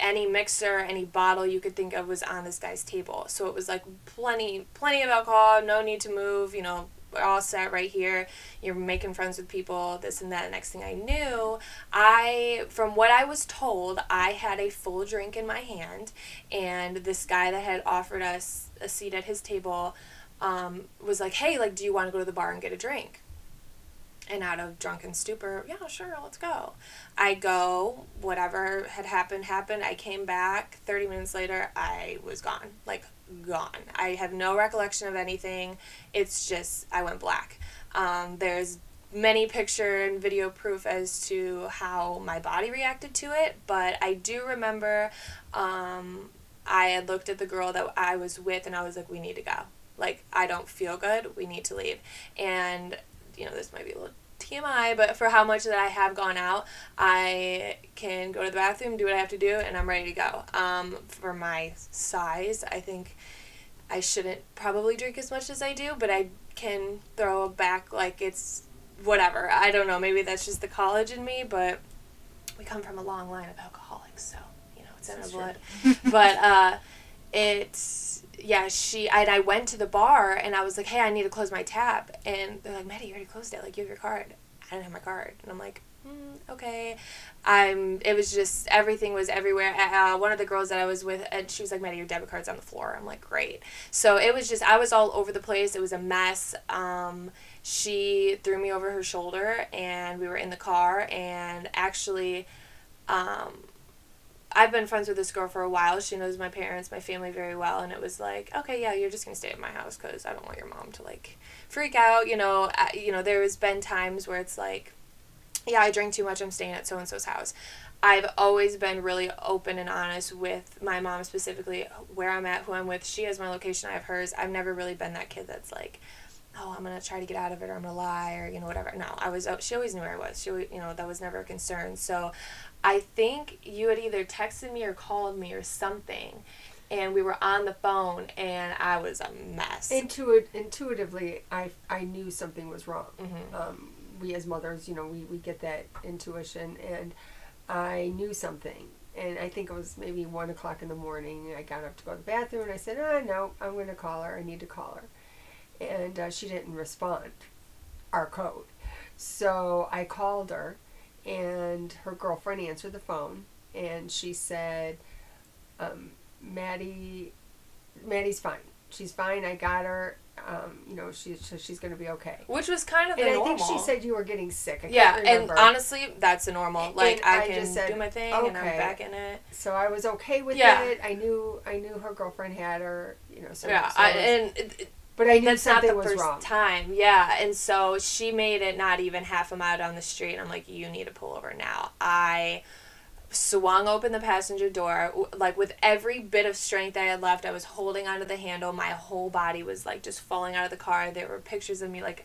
any mixer, any bottle you could think of was on this guy's table. So it was like plenty, plenty of alcohol. No need to move. You know, we're all set right here. You're making friends with people. This and that. Next thing I knew, I, from what I was told, I had a full drink in my hand, and this guy that had offered us a seat at his table um, was like, "Hey, like, do you want to go to the bar and get a drink?" And out of drunken stupor, yeah, sure, let's go. I go, whatever had happened, happened. I came back. 30 minutes later, I was gone. Like, gone. I have no recollection of anything. It's just, I went black. Um, there's many picture and video proof as to how my body reacted to it, but I do remember um, I had looked at the girl that I was with and I was like, we need to go. Like, I don't feel good. We need to leave. And you know, this might be a little TMI, but for how much that I have gone out, I can go to the bathroom, do what I have to do, and I'm ready to go. Um, for my size, I think I shouldn't probably drink as much as I do, but I can throw back like it's whatever. I don't know. Maybe that's just the college in me, but we come from a long line of alcoholics, so you know it's in our blood. but uh, it's yeah. She and I went to the bar and I was like, hey, I need to close my tab, and they're like, Maddie, you already closed it. Like you have your card. I didn't have my card, and I'm like. Mm, okay, I'm. It was just everything was everywhere. Uh, one of the girls that I was with, and she was like, "Maddie, your debit card's on the floor." I'm like, "Great." So it was just I was all over the place. It was a mess. Um, she threw me over her shoulder, and we were in the car. And actually, um, I've been friends with this girl for a while. She knows my parents, my family very well, and it was like, okay, yeah, you're just gonna stay at my house because I don't want your mom to like freak out. You know, you know, there has been times where it's like, yeah, I drink too much. I'm staying at so and so's house. I've always been really open and honest with my mom specifically where I'm at, who I'm with. She has my location, I have hers. I've never really been that kid that's like, oh, I'm gonna try to get out of it or I'm gonna lie or you know whatever. No, I was. She always knew where I was. She, you know, that was never a concern. So, I think you had either texted me or called me or something, and we were on the phone and I was a mess. Intuit, intuitively, I, I knew something was wrong. Mhm. Um, we as mothers, you know, we, we get that intuition, and I knew something. And I think it was maybe one o'clock in the morning. I got up to go to the bathroom, and I said, "Oh no, I'm going to call her. I need to call her." And uh, she didn't respond. Our code. So I called her, and her girlfriend answered the phone, and she said, um, "Maddie, Maddie's fine. She's fine. I got her. Um, you know, she's so she's going to be okay." which was kind of the And I normal. think she said you were getting sick. I yeah, and honestly, that's the normal. Like I I can just said, do my thing and I'm back in it. so I was okay with Yeah. it. I knew I knew her girlfriend had her. You know, so, yeah, so I, was- and it- but I knew that's not the was first wrong. time. Yeah, and so she made it not even half a mile down the street. And I'm like, you need to pull over now. I swung open the passenger door like with every bit of strength I had left. I was holding onto the handle. My whole body was like just falling out of the car. There were pictures of me like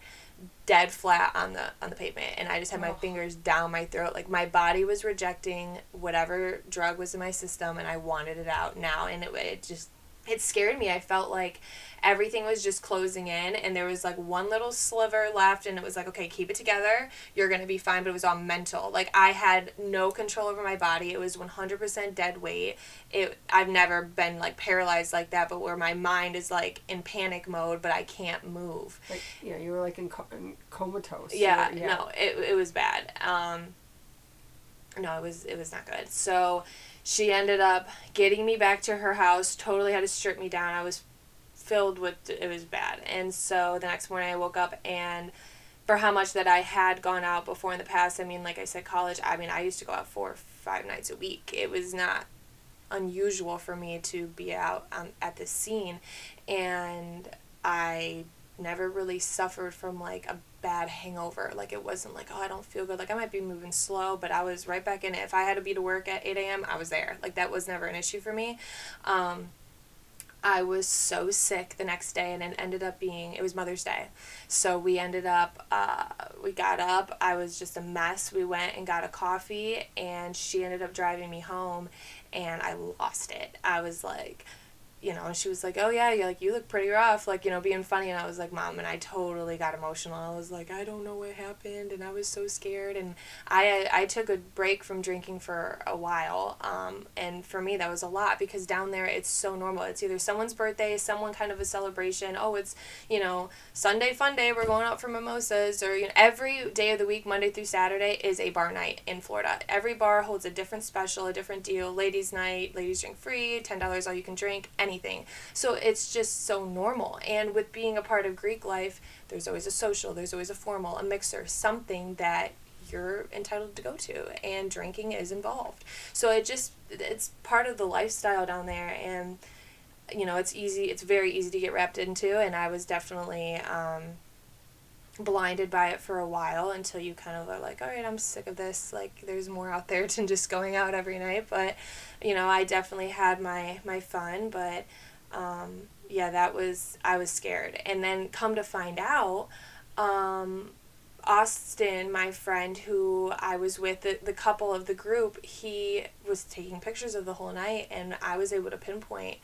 dead flat on the on the pavement and I just had my Oh. fingers down my throat like my body was rejecting whatever drug was in my system and I wanted it out now and it, it just it scared me. I felt like everything was just closing in and there was like one little sliver left and it was like okay keep it together. You're gonna be fine but it was all mental. Like i had no control over my body. It was 100% dead weight. It i've never been like paralyzed like that but where my mind is like in panic mode but i can't move. Like, you know, you were like in, co- in comatose. You yeah, no it, it was bad. Um no it was it was not good. So she ended up getting me back to her house totally had to strip me down. I was filled with it was bad. And so the next morning i woke up and for how much that i had gone out before in the past i mean like i said college i mean i used to go out four or five nights a week. It was not unusual for me to be out um, at this scene. And I never really suffered from like a bad hangover. Like it wasn't like, oh, I don't feel good. Like I might be moving slow, but I was right back in it. If I had to be to work at 8 a.m., I was there. Like that was never an issue for me. Um, I was so sick the next day, and it ended up being it was Mother's Day, so we ended up uh, we got up. I was just a mess. We went and got a coffee, and she ended up driving me home, and I lost it. I was like you know, she was like, "Oh yeah, you like you look pretty rough," like you know, being funny, and I was like, "Mom," and I totally got emotional. I was like, "I don't know what happened," and I was so scared, and I I took a break from drinking for a while, um, and for me that was a lot because down there it's so normal. It's either someone's birthday, someone kind of a celebration. Oh, it's you know Sunday fun day, we're going out for mimosas, or you know every day of the week, Monday through Saturday, is a bar night in Florida. Every bar holds a different special, a different deal. Ladies' night, ladies drink free, ten dollars all you can drink, any anything. So it's just so normal. And with being a part of Greek life, there's always a social, there's always a formal, a mixer, something that you're entitled to go to and drinking is involved. So it just it's part of the lifestyle down there and you know, it's easy it's very easy to get wrapped into and I was definitely um blinded by it for a while until you kind of are like, all right, I'm sick of this. Like, there's more out there than just going out every night. But, you know, I definitely had my my fun. But, um, yeah, that was I was scared. And then come to find out, um, Austin, my friend who I was with, the, the couple of the group, he was taking pictures of the whole night, and I was able to pinpoint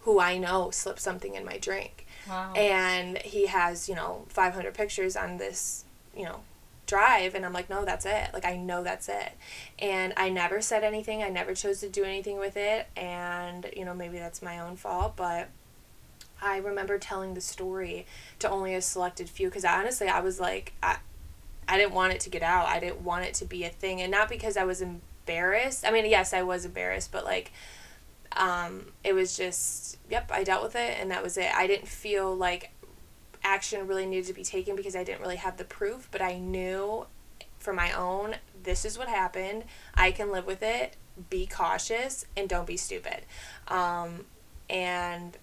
who I know slipped something in my drink. Wow. And he has, you know, 500 pictures on this, you know, drive. And I'm like, no, that's it. Like, I know that's it. And I never said anything. I never chose to do anything with it. And, you know, maybe that's my own fault. But I remember telling the story to only a selected few because honestly, I was like, I, I didn't want it to get out. I didn't want it to be a thing. And not because I was embarrassed. I mean, yes, I was embarrassed, but like, um, it was just, yep, I dealt with it and that was it. I didn't feel like action really needed to be taken because I didn't really have the proof, but I knew for my own, this is what happened. I can live with it. Be cautious and don't be stupid. Um, and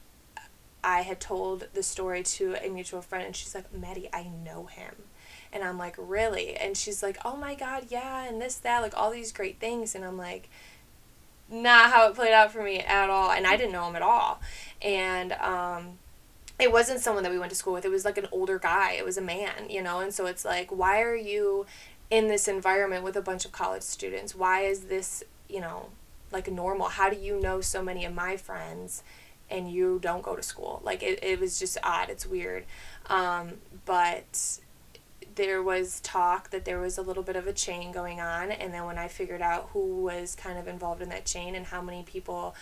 I had told the story to a mutual friend, and she's like, Maddie, I know him. And I'm like, really? And she's like, oh my God, yeah, and this, that, like all these great things. And I'm like, not how it played out for me at all. And I didn't know him at all. And um, it wasn't someone that we went to school with. It was like an older guy. It was a man, you know. And so it's like, why are you in this environment with a bunch of college students? Why is this, you know, like normal? How do you know so many of my friends? and you don't go to school. Like it, it was just odd. It's weird. Um, but there was talk that there was a little bit of a chain going on and then when i figured out who was kind of involved in that chain and how many people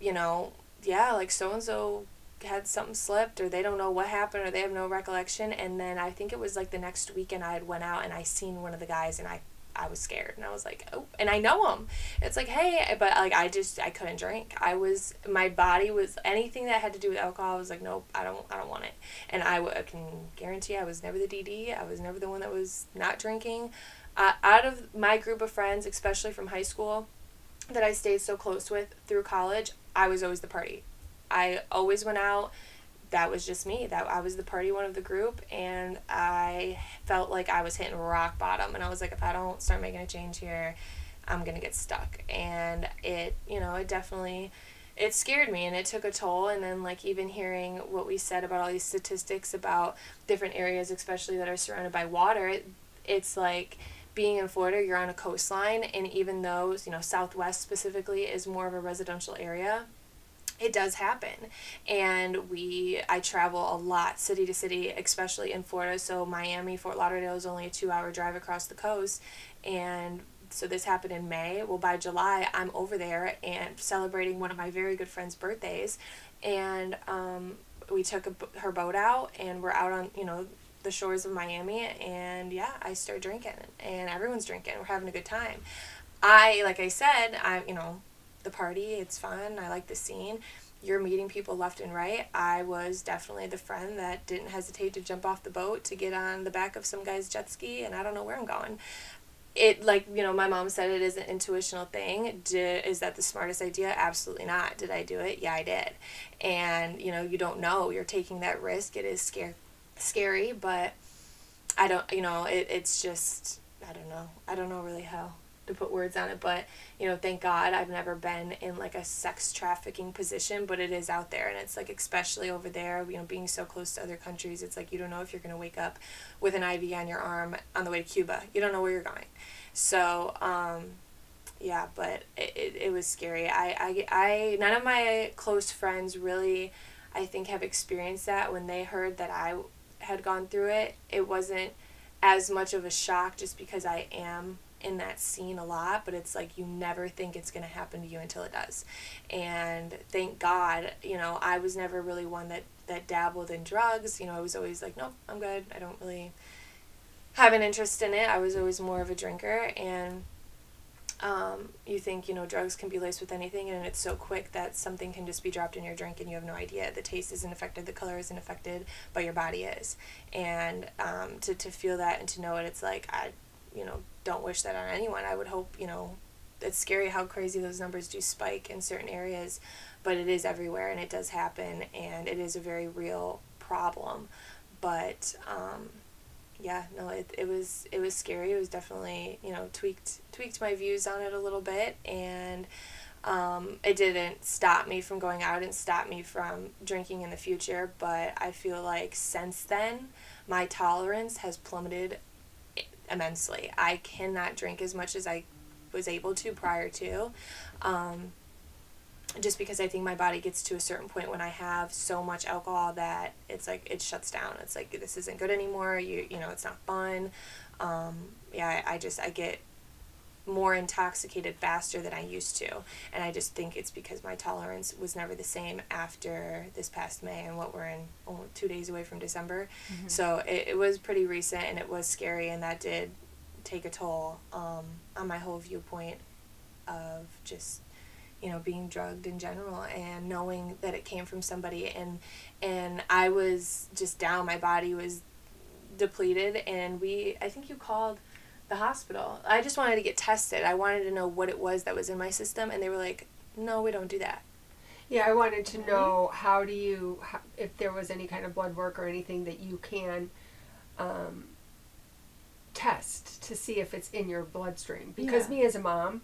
you know yeah like so and so had something slipped or they don't know what happened or they have no recollection. And then i think it was like the next weekend i had went out and i seen one of the guys and i I was scared and I was like, oh, and I know him. It's like, hey, but like I just I couldn't drink. I was my body was anything that had to do with alcohol. I was like, nope, I don't I don't want it. And I, can guarantee I was never the DD. I was never the one that was not drinking. Uh, out of my group of friends, especially from high school, that I stayed so close with through college, I was always the party. I always went out that was just me. That I was the party one of the group, and I felt like I was hitting rock bottom. And I was like, if I don't start making a change here, I'm gonna get stuck. And it, you know, it definitely, it scared me, and it took a toll. And then like even hearing what we said about all these statistics about different areas, especially that are surrounded by water, it, it's like being in Florida, you're on a coastline, and even though you know Southwest specifically is more of a residential area, it does happen. And we i travel a lot city to city especially in florida. So miami fort lauderdale is only a two hour drive across the coast. And so this happened in may. Well by july i'm over there and celebrating one of my very good friends birthdays. And um, we took a, her boat out and we're out on you know the shores of miami. And yeah i start drinking and everyone's drinking. We're having a good time. I like i said i you know the party. It's fun. I like the scene. You're meeting people left and right. I was definitely the friend that didn't hesitate to jump off the boat to get on the back of some guy's jet ski, and I don't know where I'm going. it like you know my mom said it is an intuitional thing did is that the smartest idea absolutely not did i do it yeah i did and you know you don't know you're taking that risk it is scary scary but i don't you know it, it's just i don't know i don't know really how to put words on it but you know thank god i've never been in like a sex trafficking position but it is out there and it's like especially over there you know being so close to other countries it's like you don't know if you're going to wake up with an iv on your arm on the way to cuba. You don't know where you're going. So um yeah but it, it, it was scary. I, I i none of my close friends really i think have experienced that. When they heard that i had gone through it it wasn't as much of a shock just because i am in that scene a lot, but it's like you never think it's going to happen to you until it does. And thank God, you know, I was never really one that that dabbled in drugs. You know, I was always like, nope, I'm good. I don't really have an interest in it. I was always more of a drinker and um, you think you know drugs can be laced with anything and it's so quick that something can just be dropped in your drink and you have no idea the taste isn't affected the color isn't affected but your body is and um, to, to feel that and to know it it's like i you know don't wish that on anyone. I would hope, you know, it's scary how crazy those numbers do spike in certain areas, but it is everywhere and it does happen and it is a very real problem. But um, yeah, no, it, it was it was scary. It was definitely you know tweaked tweaked my views on it a little bit and. Um, it didn't stop me from going out and stop me from drinking in the future, but I feel like since then, my tolerance has plummeted immensely. I cannot drink as much as I was able to prior to. Um, just because I think my body gets to a certain point when I have so much alcohol that it's like it shuts down. It's like this isn't good anymore. You you know it's not fun. Um, yeah, I, I just I get more intoxicated faster than I used to, and I just think it's because my tolerance was never the same after this past May and what we're in oh, two days away from December. Mm-hmm. So it, it was pretty recent and it was scary, and that did take a toll um, on my whole viewpoint of just you know being drugged in general and knowing that it came from somebody and and I was just down my body was depleted and we I think you called the hospital I just wanted to get tested I wanted to know what it was that was in my system and they were like no we don't do that yeah I wanted to know how do you how, if there was any kind of blood work or anything that you can um, test to see if it's in your bloodstream. Because yeah. me as a mom,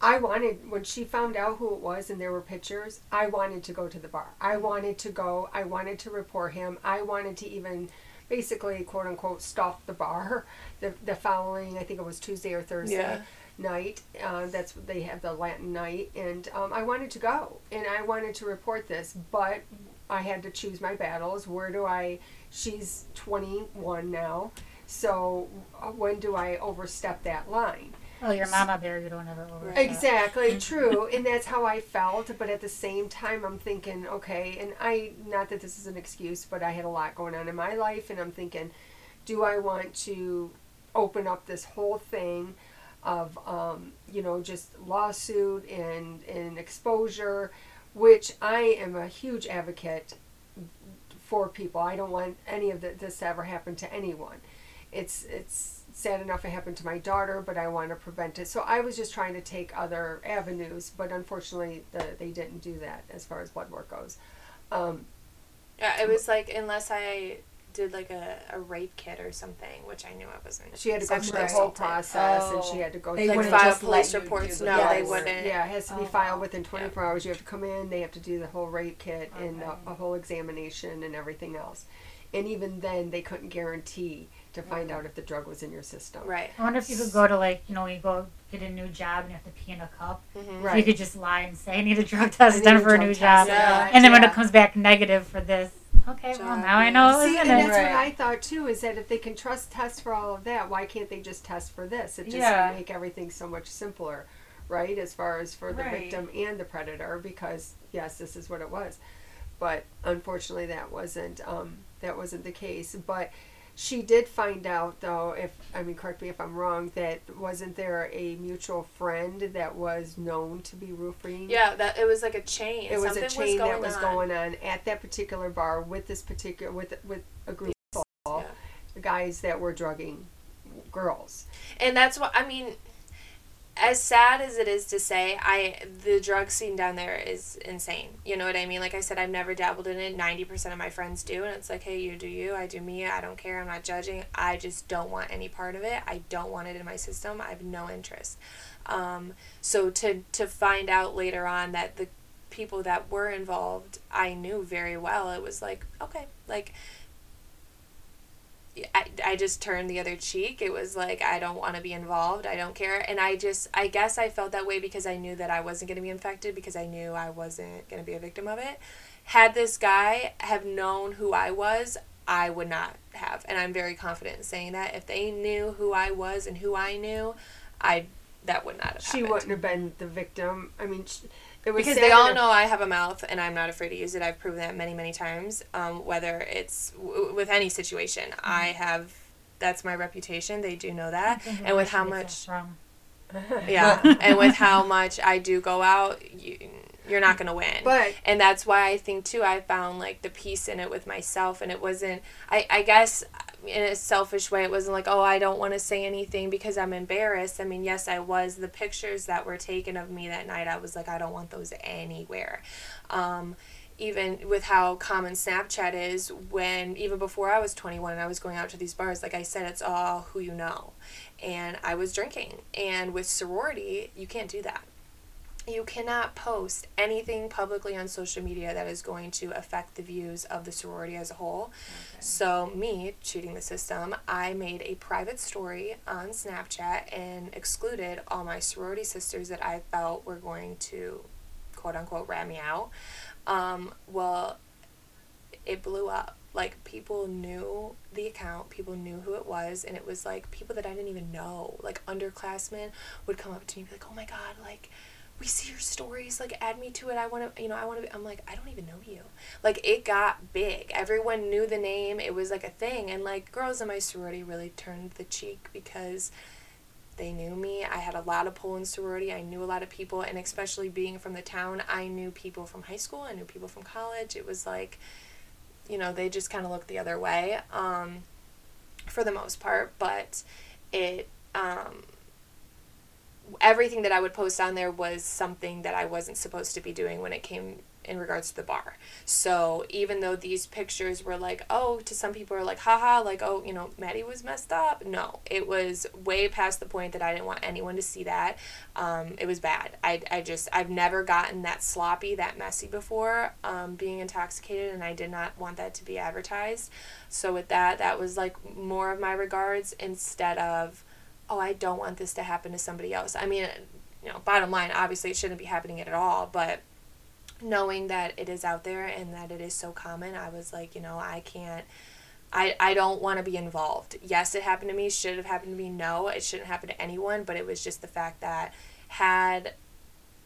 I wanted when she found out who it was and there were pictures, I wanted to go to the bar. I wanted to go. I wanted to report him. I wanted to even basically quote unquote stalk the bar the the following I think it was Tuesday or Thursday. Yeah. Night, uh, that's what they have the Latin night, and um, I wanted to go and I wanted to report this, but I had to choose my battles. Where do I? She's 21 now so uh, when do I overstep that line? Well, your mama bear, you don't ever overstep. Exactly, true, and that's how I felt. But at the same time, I'm thinking, okay, and I not that this is an excuse, but I had a lot going on in my life, and I'm thinking, do I want to open up this whole thing of, um, you know, just lawsuit and and exposure, which I am a huge advocate for people. I don't want any of the, this to ever happen to anyone it's it's sad enough it happened to my daughter, but I want to prevent it. So I was just trying to take other avenues, but unfortunately, the, they didn't do that as far as blood work goes. Um, yeah, it was like unless I did like a, a rape kit or something, which I knew I wasn't. She had to go through the whole process, oh. and she had to go. They through like file police reports. No, yes. they wouldn't. Yeah, it has to be oh, filed within 24 yeah. hours. You have to come in. They have to do the whole rape kit okay. and a, a whole examination and everything else. And even then, they couldn't guarantee to find out if the drug was in your system. Right. I wonder if you could go to like you know you go get a new job and you have to pee in a cup. Mm-hmm. Right. You could just lie and say I need a drug test done for a new job, yeah. and then yeah. when it comes back negative for this, okay, job, well now I know. See, and that's right. what I thought too. Is that if they can trust test for all of that, why can't they just test for this? It just yeah. make everything so much simpler, right? As far as for the right. victim and the predator, because yes, this is what it was, but unfortunately that wasn't um, that wasn't the case. But she did find out, though, if I mean, correct me if I'm wrong, that wasn't there a mutual friend that was known to be roofing? Yeah, that it was like a chain. It was Something a chain was that was on. going on at that particular bar with this particular with with a group yes. of yeah. guys that were drugging girls. And that's what I mean. As sad as it is to say, I the drug scene down there is insane. You know what I mean? Like I said, I've never dabbled in it. Ninety percent of my friends do, and it's like, hey, you do you, I do me. I don't care. I'm not judging. I just don't want any part of it. I don't want it in my system. I have no interest. Um, so to to find out later on that the people that were involved, I knew very well. It was like, okay, like I, I just turned the other cheek. It was like, I don't want to be involved. I don't care. And I just, I guess I felt that way because I knew that I wasn't going to be infected because I knew I wasn't going to be a victim of it. Had this guy have known who I was, I would not have. And I'm very confident in saying that. If they knew who I was and who I knew, I that would not have She happened. wouldn't have been the victim. I mean, sh it was because they all know I have a mouth and I'm not afraid to use it. I've proven that many, many times. Um, whether it's w- with any situation, I have. That's my reputation. They do know that, and with how much, From. yeah, and with how much I do go out, you, you're not gonna win. But and that's why I think too I found like the peace in it with myself and it wasn't I, I guess in a selfish way it wasn't like oh I don't want to say anything because I'm embarrassed. I mean yes I was. The pictures that were taken of me that night I was like I don't want those anywhere. Um, even with how common Snapchat is when even before I was 21 and I was going out to these bars like I said it's all who you know. And I was drinking. And with sorority you can't do that you cannot post anything publicly on social media that is going to affect the views of the sorority as a whole. So, me cheating the system, I made a private story on Snapchat and excluded all my sorority sisters that I felt were going to quote unquote rat me out. Um, well, it blew up. Like, people knew the account, people knew who it was, and it was like people that I didn't even know. Like, underclassmen would come up to me and be like, oh my god, like, we see your stories like add me to it i want to you know i want to i'm like i don't even know you. Like it got big. Everyone knew the name it was like a thing and like girls in my sorority really turned the cheek because they knew me. I had a lot of pull in sorority i knew a lot of people and especially being from the town i knew people from high school i knew people from college. It was like you know they just kind of looked the other way um, for the most part but it um, everything that I would post on there was something that I wasn't supposed to be doing when it came in regards to the bar. So even though these pictures were like, oh, to some people are like, haha, like, oh, you know, Maddie was messed up. No, it was way past the point that I didn't want anyone to see that. Um, it was bad. I, I just, I've never gotten that sloppy, that messy before, um, being intoxicated, and I did not want that to be advertised. So with that, that was like more of my regards instead of, oh, I don't want this to happen to somebody else. I mean, you know, bottom line, obviously it shouldn't be happening at all, but knowing that it is out there and that it is so common, I was like, you know, I can't I, I don't want to be involved. Yes, it happened to me. Should have happened to me? No, it shouldn't happen to anyone. But it was just the fact that had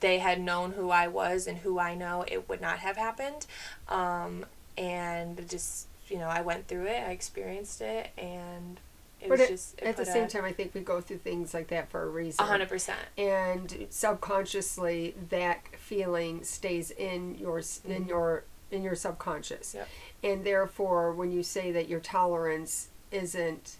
they had known who I was and who I know, it would not have happened. Um, and just you know, I went through it. I experienced it, and it But was it- just it at the same a- time, I think we go through things like that for a reason. A hundred percent. and subconsciously that feeling stays in your s in your in your subconscious Yep. and therefore when you say that your tolerance isn't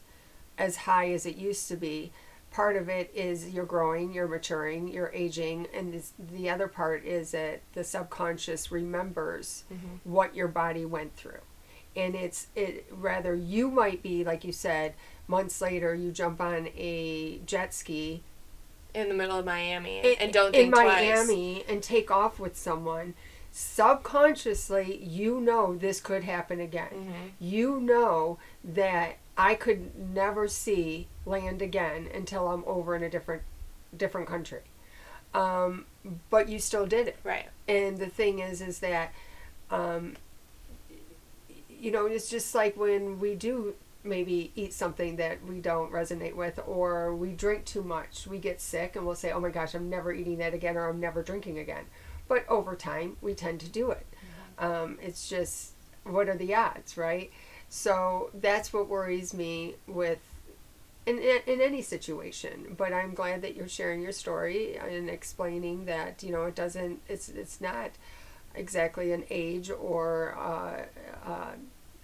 as high as it used to be part of it is you're growing you're maturing you're aging and this, the other part is that the subconscious remembers Mhm. what your body went through and it's it rather you might be like you said months later you jump on a jet ski In the middle of Miami, in, and don't in think twice. Miami and take off with someone, subconsciously you know this could happen again. Mhm. You know that I could never see land again until I'm over in a different different country. Um, but you still did it. Right. And the thing is, is that, um, you know, it's just like when we do maybe eat something that we don't resonate with, or we drink too much, we get sick, and we'll say, "Oh my gosh, I'm never eating that again," or "I'm never drinking again." But over time, we tend to do it. Um, it's just what are the odds, right? So that's what worries me with in, in, in any situation but i'm glad that you're sharing your story and explaining that you know it doesn't it's it's not exactly an age or uh, uh,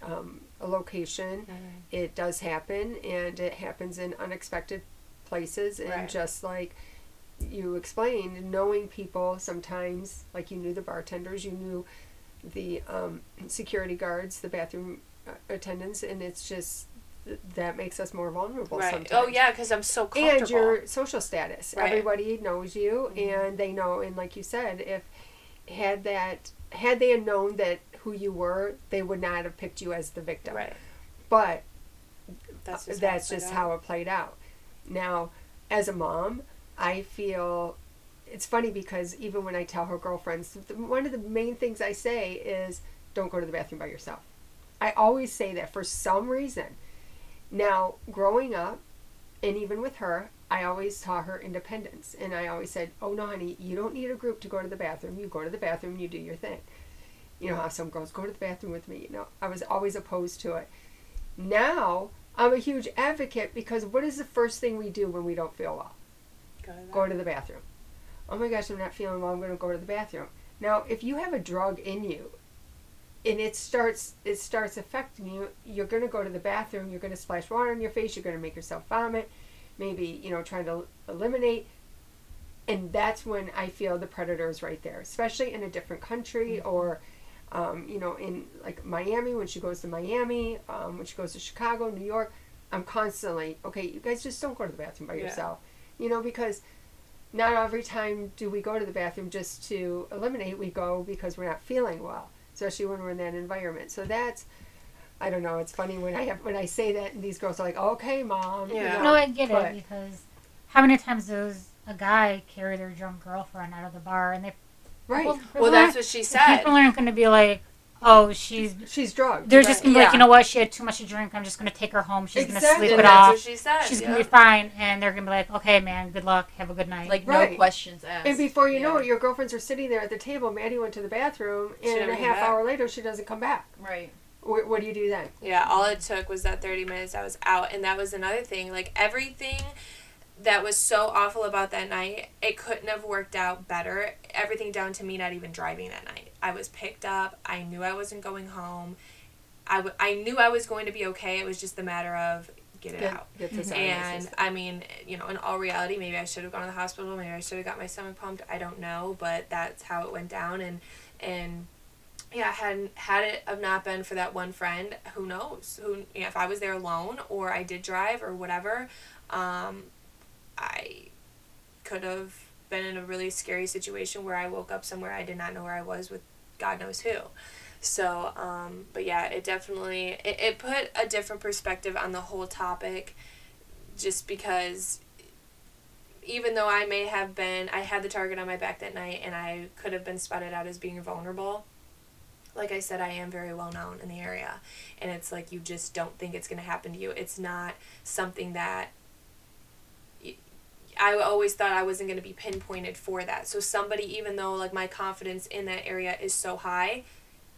um, a location. It does happen, and it happens in unexpected places. And Right. just like you explained, knowing people sometimes, like you knew the bartenders, you knew the um, security guards, the bathroom uh, attendants, and it's just that makes us more vulnerable Right. sometimes. Oh yeah, because I'm so comfortable. And your social status. Right. Everybody knows you, Mhm. and they know. And like you said, if had that had they had known that who you were, they would not have picked you as the victim. right. But That's just that's how it just played how out. it played out. Now, as a mom, I feel it's funny because even when I tell her girlfriends, one of the main things I say is don't go to the bathroom by yourself. I always say that for some reason. Now, growing up, and even with her, I always taught her independence. And I always said, oh no, honey, you don't need a group to go to the bathroom. You go to the bathroom, you do your thing. You know how some girls go to the bathroom with me. You know, I was always opposed to it. Now, I'm a huge advocate because what is the first thing we do when we don't feel well? Go to. Go to the bathroom. Oh my gosh, I'm not feeling well. I'm going to go to the bathroom. Now, if you have a drug in you, and it starts it starts affecting you, you're going to go to the bathroom. You're going to splash water on your face. You're going to make yourself vomit. Maybe you know trying to eliminate. And that's when I feel the predator is right there, especially in a different country mm-hmm. or, um, you know, in like Miami when she goes to Miami, um, when she goes to Chicago, New York. I'm constantly okay. You guys just don't go to the bathroom by Yeah. yourself, you know, because not every time do we go to the bathroom just to eliminate. We go because we're not feeling well, especially when we're in that environment. So that's, I don't know. It's funny when I have when I say that, and these girls are like, "Okay, mom." you Yeah. know, No, I get but- it because how many times does a guy carry their drunk girlfriend out of the bar and they right. people- Well, that's what she said. People aren't going to be like, oh, she's. She's drugged. They're just gonna be Yeah. like, you know what? She had too much to drink. I'm just gonna take her home. She's Exactly. gonna sleep and it that's off. what she said. She's yeah. gonna be fine, and they're gonna be like, okay, man, good luck. Have a good night. Like Right. no questions asked. And before you know it, your girlfriends are sitting there at the table. Maddie went to the bathroom, She and a half back. hour later, she doesn't come back. right. What, what do you do then? Yeah, all it took was that 30 minutes I was out. And that was another thing. Like, everything that was so awful about that night, it couldn't have worked out better. Everything down to me not even driving that night. I was picked up. I knew I wasn't going home. I, w- I knew I was going to be okay. It was just a matter of get it Get, out. get And. I mean, you know, in all reality, maybe I should have gone to the hospital. Maybe I should have got my stomach pumped. I don't know, but that's how it went down. And and yeah, had had it have not been for that one friend, who knows? Who you know, if I was there alone or I did drive or whatever, um, I could have been in a really scary situation where I woke up somewhere I did not know where I was with God knows who. So, um, but yeah, it definitely it, it put a different perspective on the whole topic, just because even though I may have been I had the target on my back that night and I could have been spotted out as being vulnerable. Like I said, I am very well known in the area, and it's like you just don't think it's going to happen to you. It's not something that I always thought I wasn't going to be pinpointed for that. So somebody, even though like my confidence in that area is so high,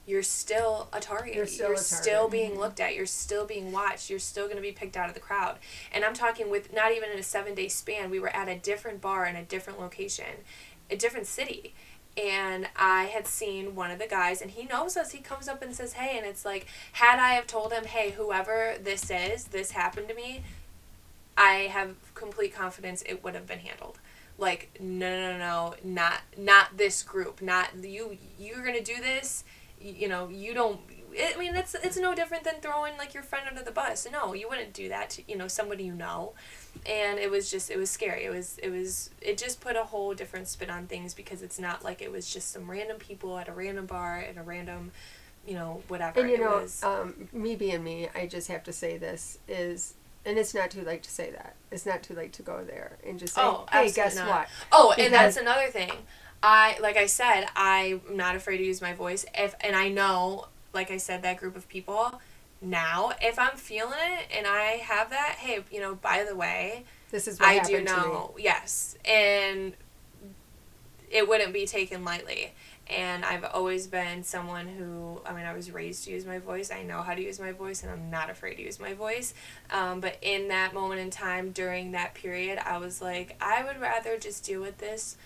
you're still a target. You're still target. still being mm-hmm. looked at. You're still being watched. You're still going to be picked out of the crowd. And I'm talking with not even in a seven day span. We were at a different bar in a different location, a different city. And I had seen one of the guys, and he knows us. He comes up and says, "Hey," and it's like, had I have told him, "Hey, whoever this is, this happened to me," I have complete confidence it would have been handled. Like, no, no, no, no, not not this group, not you. You're gonna do this. You know, you don't. I mean, it's it's no different than throwing like your friend under the bus. No, you wouldn't do that to you know somebody you know. And it was just it was scary. It was it was it just put a whole different spin on things because it's not like it was just some random people at a random bar at a random, you know, whatever. And you it know, um, me being me, I just have to say this is, and it's not too late to say that. It's not too late to go there and just say, Oh, hey, guess not. what? Oh, and that's another thing. I like I said, I'm not afraid to use my voice. If and I know, like I said, that group of people. Now, if I'm feeling it and I have that, hey, you know, by the way, This is what I do know, yes, and it wouldn't be taken lightly. And I've always been someone who, I mean, I was raised to use my voice. I know how to use my voice, and I'm not afraid to use my voice. Um, but in that moment in time, during that period, I was like, I would rather just deal with this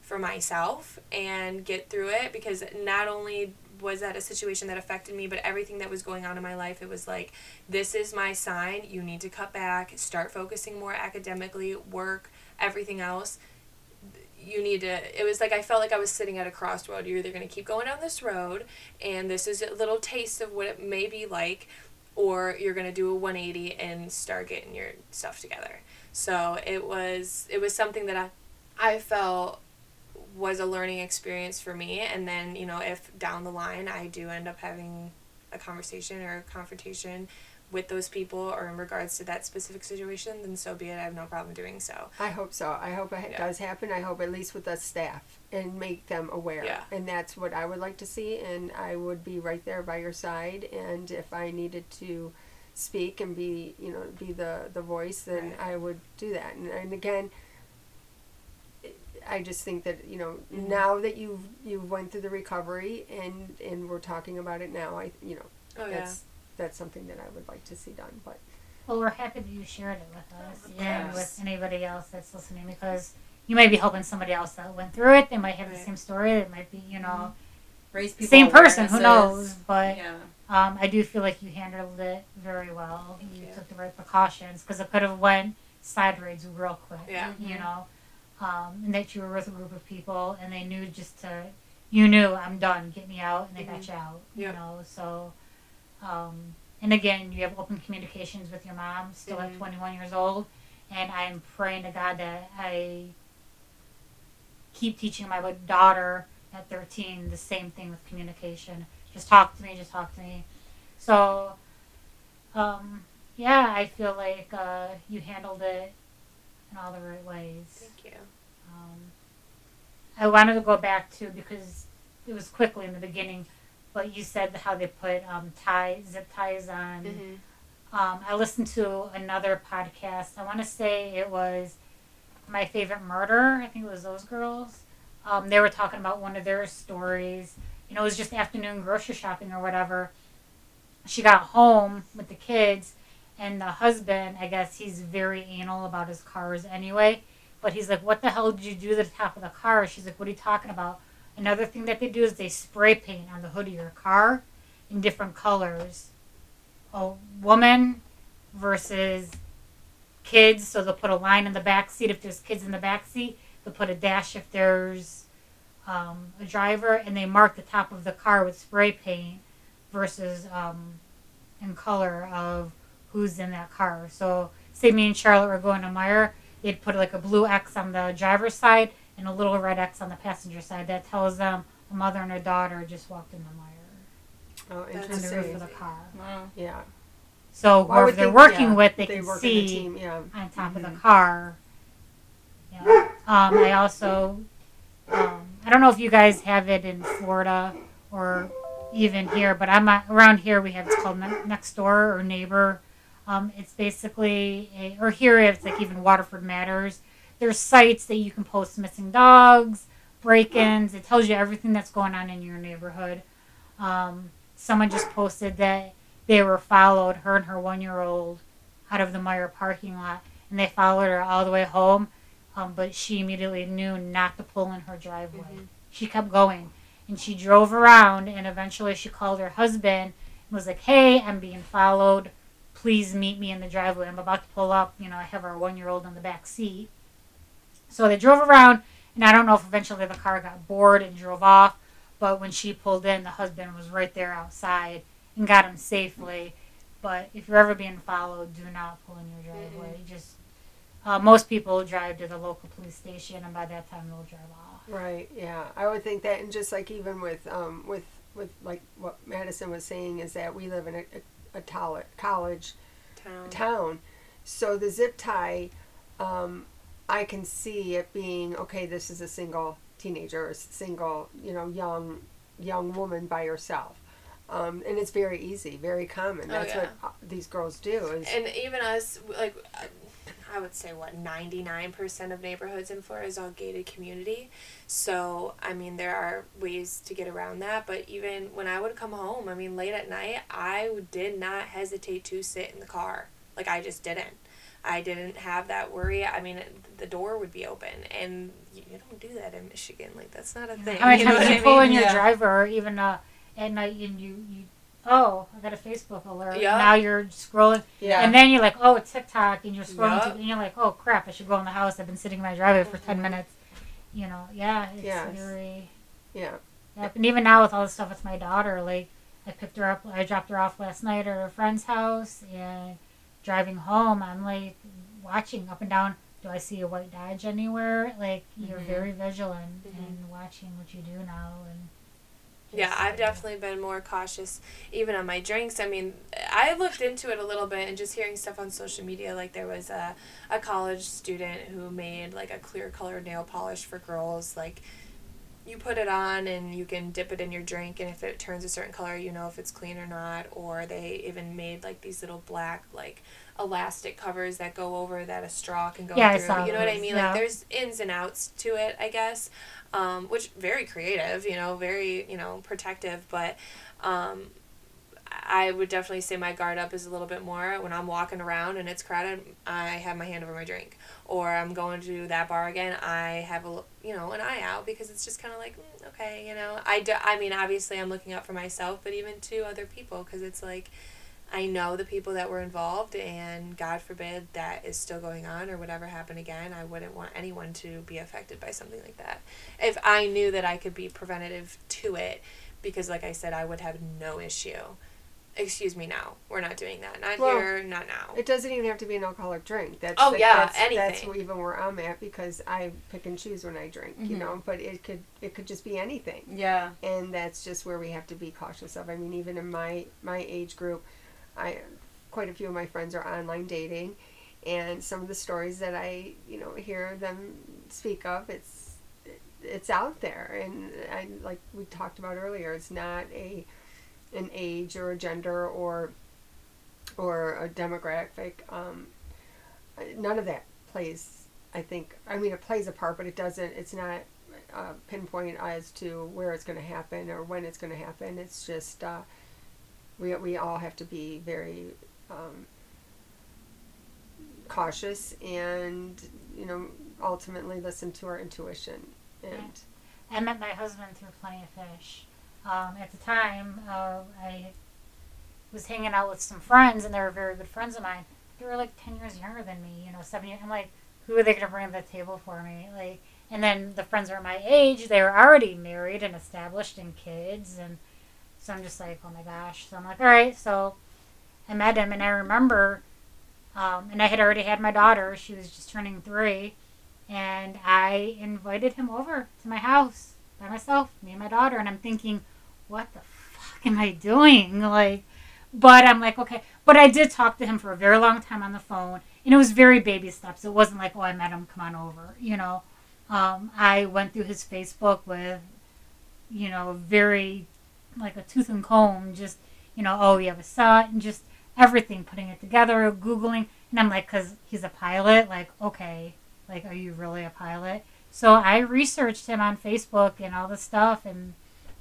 for myself and get through it because not only was that a situation that affected me, but everything that was going on in my life, it was like, this is my sign. You need to cut back, start focusing more academically, work, everything else. You need to. It was like I felt like I was sitting at a crossroad. You're either going to keep going down this road, and this is a little taste of what it may be like, or you're going to do a 180 and start getting your stuff together. So it was it was something that I I felt was a learning experience for me and then you know if down the line i do end up having a conversation or a confrontation with those people or in regards to that specific situation then so be it i have no problem doing so I hope so. I hope it Yeah. does happen. I hope at least with the staff and make them aware. Yeah. And that's what I would like to see. And I would be right there by your side. And if I needed to speak and be, you know, be the, the voice, then Right. I would do that. And, and again, I just think that you know Mhm. now that you've you went through the recovery and and we're talking about it now, I you know oh yeah that's that's something that I would like to see done. But Well, we're happy that you shared it with us Of and with anybody else that's listening because you might be helping somebody else that went through it. They might have the same story. It might be, you know, Raise people same person. Who knows? But Yeah. um, I do feel like you handled it very well. You you. took the right precautions because it could have went sideways real quick. Yeah. You Mhm. know, um, and that you were with a group of people and they knew just to, you knew I'm done. Get me out, and they got Mhm. you out. You know, so. Um, and again, you have open communications with your mom, still at Mhm. 21 years old, and I'm praying to God that I keep teaching my daughter at 13 the same thing with communication. Just talk to me, just talk to me. So, um, yeah, I feel like uh, you handled it in all the right ways. thank you Um, I wanted to go back to because it was quickly in the beginning, but you said how they put um, tie zip ties on. mm-hmm. Um, I listened to another podcast. I want to say it was my favorite murder. I think it was those girls. Um, they were talking about one of their stories. You know, it was just afternoon grocery shopping or whatever. She got home with the kids, and the husband, I guess he's very anal about his cars anyway. But he's like, "What the hell did you do to the top of the car?" She's like, "What are you talking about?" Another thing that they do is they spray paint on the hood of your car in different colors. A woman versus kids, so they'll put a line in the back seat if there's kids in the back seat. They'll put a dash if there's um, a driver, and they mark the top of the car with spray paint versus um, in color of who's in that car. So, say me and Charlotte were going to Meijer, they'd put like a blue X on the driver's side and a little red X on the passenger side. That tells them a mother and her daughter just walked into Meijer oh, That's on the roof of the car. Wow. Yeah. So Well, whoever they're think, working yeah, with, they, they can work in a see team. Yeah. on top of Mhm. the car. Yeah. Um, I also, um, I don't know if you guys have it in Florida or even here, but I'm uh, around here. We have it's called Ne- Next Door or Neighbor. Um, it's basically a, or here it's like even Waterford Matters. There's sites that you can post missing dogs, break-ins. It tells you everything that's going on in your neighborhood. Um, someone just posted that they were followed, her and her one-year-old, out of the Meijer parking lot, and they followed her all the way home. Um, but she immediately knew not to pull in her driveway. Mhm. She kept going, and she drove around, and eventually she called her husband and was like, "Hey, I'm being followed. Please meet me in the driveway. I'm about to pull up. You know, I have our one-year-old in the back seat." So they drove around, and I don't know if eventually the car got bored and drove off, but when she pulled in, the husband was right there outside and got him safely. But if you're ever being followed, do not pull in your driveway. Just uh, most people drive to the local police station, and by that time they'll drive off. Right. Yeah. I would think that, and just like even with um with with like what Madison was saying is that we live in a a, a tol- college town town, so the zip tie, um, I can see it being okay. This is a single teenager, or a single you know young young woman by herself. Um, and it's very easy, very common. Oh, That's yeah. what uh, these girls do. Is and even us like i would say what 99% of neighborhoods in florida is all gated community so i mean there are ways to get around that but even when i would come home i mean late at night i did not hesitate to sit in the car like i just didn't i didn't have that worry i mean the door would be open and you, you don't do that in michigan like that's not a thing How many you know times what you I pull mean? in your Yeah. driver or even uh, at night and you, you oh, I got a Facebook alert. Yeah. Now you're scrolling. Yeah. And then you're like, oh, TikTok, and you're scrolling, Yeah. to, and you're like, oh crap, I should go in the house. I've been sitting in my driveway for 10 minutes. You know, yeah, it's Yes. very. yeah. Yep. And even now with all the stuff with my daughter, like I picked her up, I dropped her off last night at her friend's house, and driving home, I'm like watching up and down. Do I see a white Dodge anywhere? Like you're Mhm. very vigilant Mhm. and watching what you do now, and Yeah, I've definitely been more cautious, even on my drinks. I mean, I looked into it a little bit and just hearing stuff on social media. Like there was a, a college student who made like a clear colored nail polish for girls. Like you put it on and you can dip it in your drink, and if it turns a certain color, you know if it's clean or not. Or they even made like these little black like elastic covers that go over that a straw can go Yeah, through. you know what I mean? yeah. Like there's ins and outs to it, I guess um, which very creative, you know, very you know protective. But um, I would definitely say my guard up is a little bit more when I'm walking around and it's crowded. I have my hand over my drink, or I'm going to that bar again. I have a you know an eye out because it's just kind of like mm, okay, you know. I do, I mean, obviously I'm looking out for myself, but even to other people because it's like. I know the people that were involved, and God forbid that is still going on or whatever happened again. I wouldn't want anyone to be affected by something like that. If I knew that I could be preventative to it, because like I said, I would have no issue. Excuse me, now we're not doing that. Not Well, here, not now. It doesn't even have to be an alcoholic drink. That's Oh, the- yeah, that's, anything. That's even where I'm at because I pick and choose when I drink, you Mhm. know. But it could it could just be anything, Yeah. and that's just where we have to be cautious of. I mean, even in my my age group, I quite a few of my friends are online dating, and some of the stories that I you know hear them speak of, it's it's out there, and I like we talked about earlier, it's not a an age or a gender or or a demographic. Um, none of that plays. I think. I mean, it plays a part, but it doesn't. It's not uh, pinpoint as to where it's going to happen or when it's going to happen. It's just uh, we we all have to be very um, cautious and you know ultimately listen to our intuition and I met my husband through Plenty of Fish. Um, at the time, uh, I was hanging out with some friends, and they were very good friends of mine. They were like ten years younger than me, you know, seven years. I'm like, who are they going to bring to the table for me? Like, and then the friends were my age. They were already married and established and kids, and so I'm just like, oh my gosh. So I'm like, all right. So I met him, and I remember, um, and I had already had my daughter. She was just turning three and I invited him over to my house by myself, me and my daughter, and I'm thinking, what the fuck am I doing? Like, but I'm like, okay. But I did talk to him for a very long time on the phone, and it was very baby steps. It wasn't like, oh, I met him, come on over, you know. Um, I went through his Facebook with, you know, very, like a tooth and comb, just, you know, oh, you have a son, and just everything, putting it together, Googling. And I'm like, because he's a pilot, like, okay, like, are you really a pilot? So I researched him on Facebook and all this stuff, and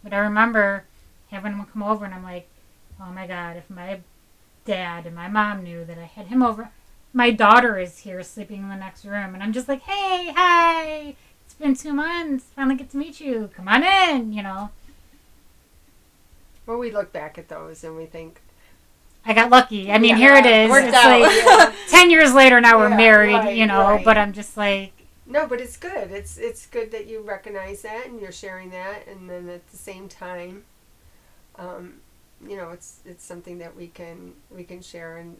but I remember having him come over, and I'm like, oh my god, if my dad and my mom knew that I had him over, my daughter is here sleeping in the next room, and I'm just like, hey, hi, it's been two months, finally get to meet you, come on in, you know. well we look back at those and we think I got lucky. I mean, Yeah, here it is. It's out. like ten years later. Now we're Yeah, married, right, you know. right. But I'm just like, No, but it's good. It's it's good that you recognize that and you're sharing that, and then at the same time, um, you know, it's it's something that we can we can share and.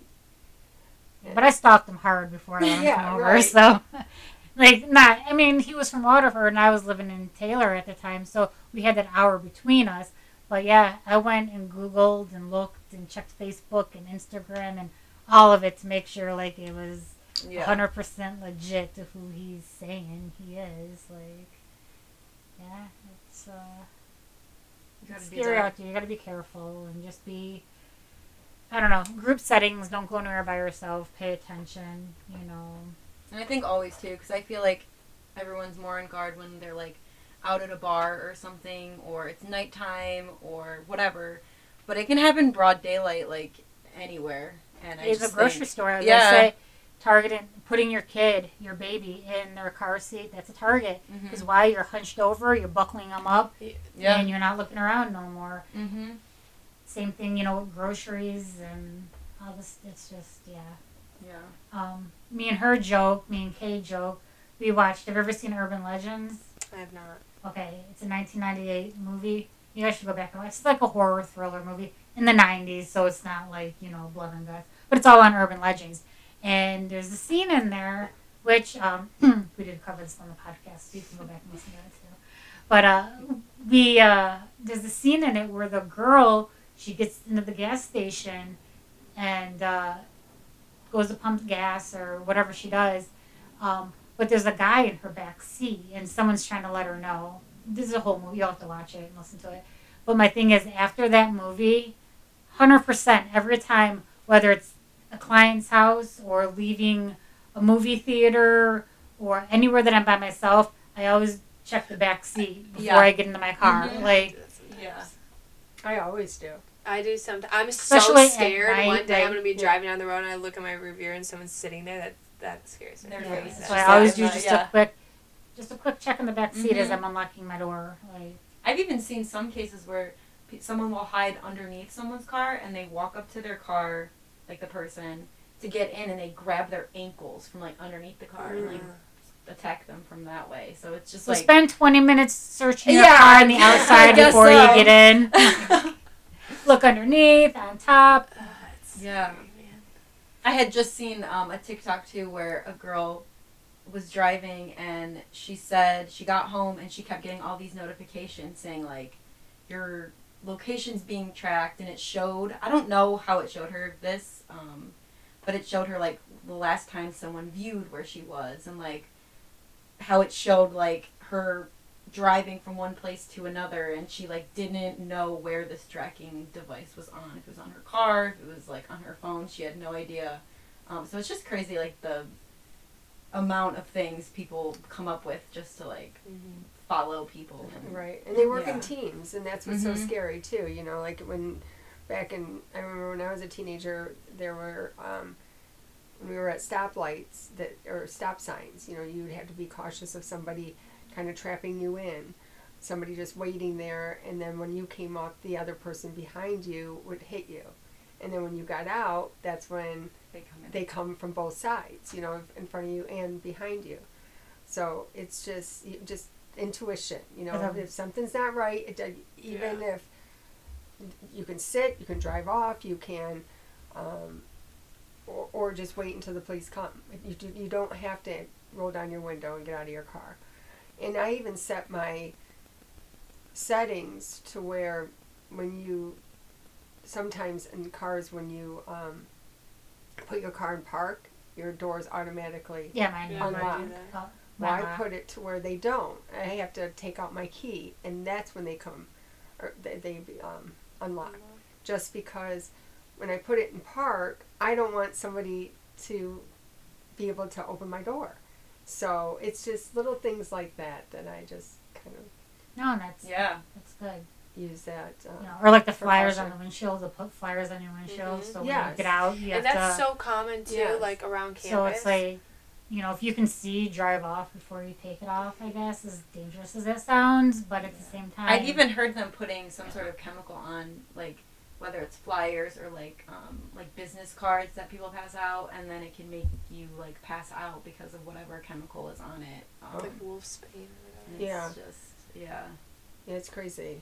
But I stalked him hard before I him Yeah, over. right. So, like, not. I mean, he was from Waterford, and I was living in Taylor at the time, so we had that hour between us. But yeah, I went and Googled and looked and checked Facebook and Instagram and all of it to make sure like it was Yeah. hundred percent legit to who he's saying he is. Like, yeah, it's uh, You gotta it's do scary that. out there. You got to be careful and just be. I don't know. Group settings. Don't go anywhere by yourself. Pay attention. You know. And I think always too, because I feel like everyone's more on guard when they're like out at a bar or something, or it's nighttime or whatever. But it can happen broad daylight, like anywhere. And I It's a grocery think- store. Yeah. say, targeting putting your kid, your baby, in their car seat. That's a target. Because why you're hunched over, you're buckling them up, Yeah. and you're not looking around no more. Mm-hmm. Same thing, you know, with groceries and all this. It's just yeah. Yeah. Um, me and her joke, me and Kay joke. We watched. Have you ever seen Urban Legends? I have not. Okay, it's a 1998 movie. You guys should go back and watch. It's like a horror thriller movie in the 90s, so it's not like you know blood and guts, but it's all on urban legends. And there's a scene in there which um, we did cover this on the podcast, so you can go back and listen to it too. But uh, we uh, there's a scene in it where the girl she gets into the gas station and uh, goes to pump gas or whatever she does. Um, but there's a guy in her back seat, and someone's trying to let her know. This is a whole movie. You'll have to watch it and listen to it. But my thing is, after that movie, hundred percent every time, whether it's a client's house or leaving a movie theater or anywhere that I'm by myself, I always check the back seat before Yeah. I get into my car. Mhm. Like, Yeah. I always do. I do sometimes. I'm so Especially at scared. night, One day I'm gonna be driving down the road and I look at my rear view and someone's sitting there. That that scares me. Their yeah, face. so I always do yeah. just a quick, just a quick check in the back seat as Mhm. I'm unlocking my door. Like, I've even seen some cases where someone will hide underneath someone's car and they walk up to their car, like the person, to get in and they grab their ankles from like underneath the car and like attack them from that way. So it's just so like spend 20 minutes searching your Yeah, car on the outside before so. you get in. Look underneath, on top. Uh, Yeah. scary. I had just seen um, a TikTok too where a girl was driving and she said she got home and she kept getting all these notifications saying like your location's being tracked and it showed I don't know how it showed her this um, but it showed her like the last time someone viewed where she was and like how it showed like her driving from one place to another and she like didn't know where this tracking device was on if it was on her car if it was like on her phone she had no idea um, so it's just crazy like the amount of things people come up with just to like Mhm. Follow people and Right, and they work Yeah. in teams, and that's what's so Mhm. scary too. You know, like when back in I remember when I was a teenager, there were um, when we were at stoplights that or stop signs. You know, you'd have to be cautious of somebody kind of trapping you in, somebody just waiting there, and then when you came up, the other person behind you would hit you, and then when you got out, that's when they come in they come from both sides, you know, in front of you and behind you. So it's just you- just intuition, you know. Mhm. If something's not right, it, does- even if you can sit, you can drive off, you can, um, or, or just wait until the police come. You do, you don't have to roll down your window and get out of your car. And I even set my settings to where when you sometimes in cars when you um, put your car in park, your doors automatically. Yeah, mine. Yeah, mine- Unlock. Do that. Well, mine I put it to where they don't. I have to take out my key, and that's when they come, or they, they um, unlock. Just because when I put it in park, I don't want somebody to be able to open my door. So it's just little things like that that I just kind of No, that's yeah that's good. use that. Um, You know, or like the flyers on the windshield, to put flyers on your windshield, Mhm. so when Yes. you get out, you And that's to. so common too, Yes. like around campus. So it's like, you know, if you can see, drive off before you take it off. I guess as dangerous as that sounds, but at the same time, I've even heard them putting some sort of chemical on like whether it's flyers or like um, like business cards that people pass out and then it can make you like pass out because of whatever chemical is on it um, like wolf's bane or and whatever. it's Yeah. just yeah yeah, it's crazy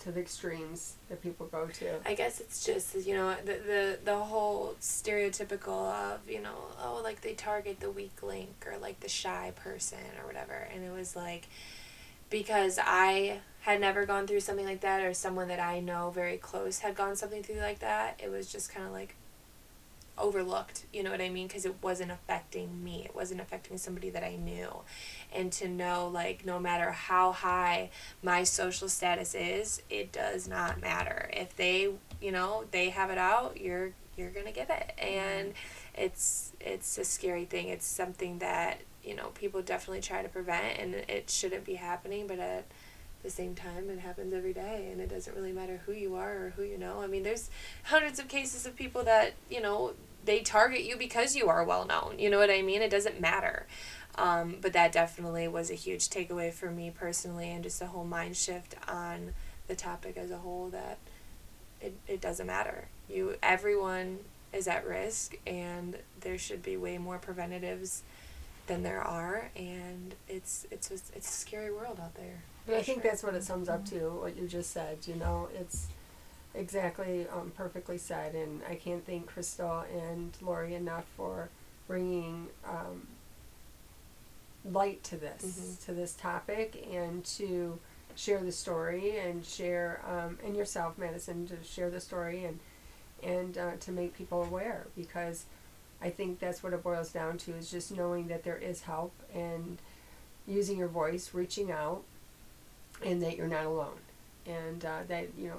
to the extremes that people go to. I guess it's just you know the the the whole stereotypical of you know oh like they target the weak link or like the shy person or whatever and it was like because I had never gone through something like that or someone that I know very close had gone something through like that it was just kind of like overlooked you know what I mean? Because it wasn't affecting me. It wasn't affecting somebody that I knew. And to know like no matter how high my social status is it does not matter. If they you know they have it out you're you're gonna get it. Mm-hmm. And it's it's a scary thing. It's something that you know people definitely try to prevent and it shouldn't be happening but at the same time it happens every day and it doesn't really matter who you are or who you know i mean there's hundreds of cases of people that you know they target you because you are well known. You know what I mean? It doesn't matter. Um, but that definitely was a huge takeaway for me personally, and just a whole mind shift on the topic as a whole. That it, it doesn't matter. You everyone is at risk, and there should be way more preventatives than there are, and it's it's it's a scary world out there. But I think that's what it sums up to, what you just said. You know, it's exactly um, perfectly said. And I can't thank Crystal and Lori enough for bringing um, light to this, Mhm. to this topic, and to share the story and share, um, and yourself, Madison, to share the story and and uh, to make people aware because I think that's what it boils down to is just knowing that there is help and using your voice, reaching out, and that you're not alone, and uh, that you know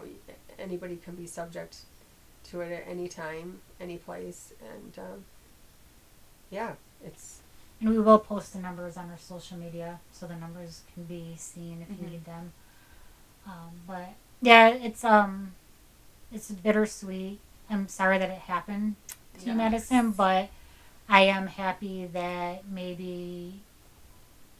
anybody can be subject to it at any time, any place, and um, yeah, it's And we will post the numbers on our social media so the numbers can be seen if Mhm. you need them. Um, but yeah, it's um, it's bittersweet. I'm sorry that it happened to Yes. Madison, but I am happy that maybe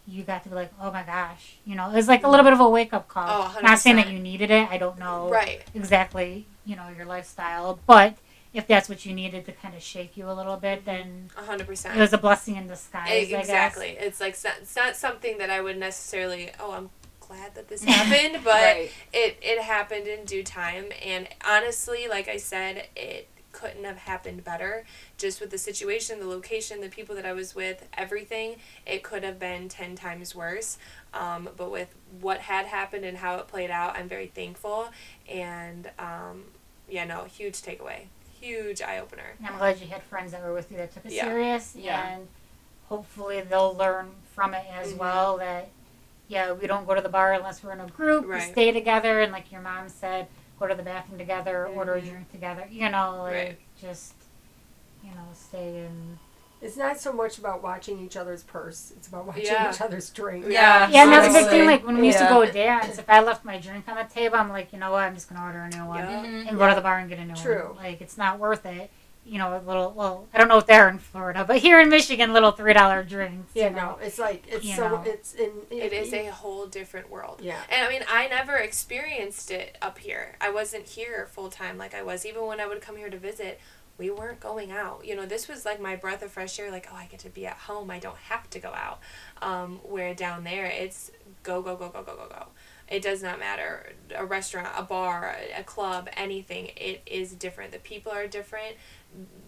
you got to be like, oh my gosh, you know, it was like a little bit of a wake up call. Oh, Not saying that you needed it. I don't know Right. exactly, you know, your lifestyle, but if that's what you needed to kind of shake you a little bit, then A hundred percent. it was a blessing in disguise. I guess. exactly. It's like so- it's not something that I would necessarily. Oh, I'm glad that this happened, but Right. it it happened in due time. And honestly, like I said, it couldn't have happened better. Just with the situation, the location, the people that I was with, everything, it could have been ten times worse. Um, but with what had happened and how it played out, I'm very thankful. And um, yeah, no, huge takeaway, huge eye opener. I'm glad you had friends that were with you that took it Yeah. serious, Yeah. and hopefully they'll learn from it as Mhm. well. That yeah, we don't go to the bar unless we're in a group. We Right. stay together, and like your mom said, go to the bathroom together, order a Mhm. drink together. You know, like Right. just you know, stay in. it's not so much about watching each other's purse; it's about watching Yeah. each other's drink. Yeah. Yeah, and that's a big thing. Like when we used to Yeah. go dance, if I left my drink on the table, I'm like, you know what, I'm just gonna order a new one Yeah. And go to the bar and get a new True. one. Like it's not worth it. You know, a little. Well, I don't know if they're in Florida, but here in Michigan, little three dollar drinks. Yeah, you know. no, it's like it's You so know. it's in It is a whole different world. yeah. And I mean, I never experienced it up here. I wasn't here full time like I was. Even when I would come here to visit, we weren't going out. You know, this was like my breath of fresh air. Like, oh, I get to be at home. I don't have to go out. Um, where down there, it's go, go, go, go, go, go, go. It does not matter. A restaurant, a bar, a club, anything. It is different. The people are different.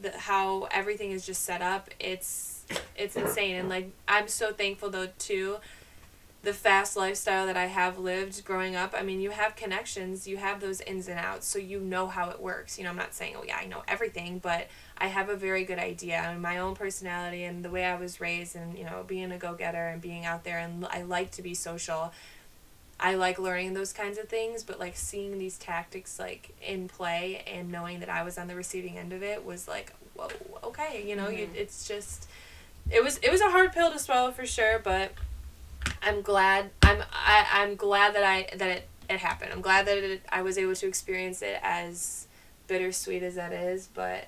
The, how everything is just set up. It's it's insane. And like, I'm so thankful though too the fast lifestyle that I have lived growing up, I mean, you have connections, you have those ins and outs, so you know how it works. You know, I'm not saying, oh, yeah, I know everything, but I have a very good idea. I mean, my own personality and the way I was raised, and, you know, being a go getter and being out there, and I like to be social. I like learning those kinds of things, but like seeing these tactics like in play and knowing that I was on the receiving end of it was like, whoa, okay, you know, you, mm-hmm. it's just, it was it was a hard pill to swallow for sure, but I'm glad I'm I, I'm glad that I that it, it happened. I'm glad that it, I was able to experience it as bittersweet as that is, but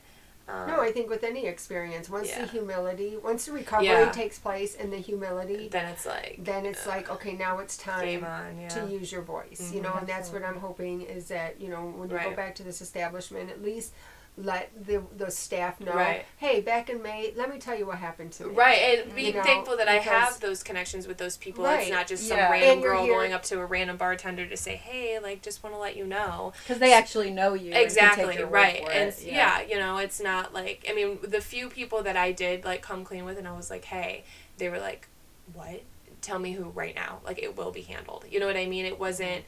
um, No, I think with any experience, once Yeah. the humility, once the recovery Yeah. takes place and the humility, then it's like then it's like okay, now it's time on, yeah. to use your voice. You Mhm. know, and that's what I'm hoping is that you know when you go back to this establishment, at least let the the staff know, Right. hey, back in May, let me tell you what happened to me. Right, and being You know, thankful that I have those connections with those people. Right. It's not just some Yeah. random girl here- going up to a random bartender to say, "Hey, like, just want to let you know." Because they actually know you. exactly take right and it. yeah. you know it's not like i mean the few people that i did like come clean with and i was like hey they were like what tell me who right now like it will be handled you know what i mean it wasn't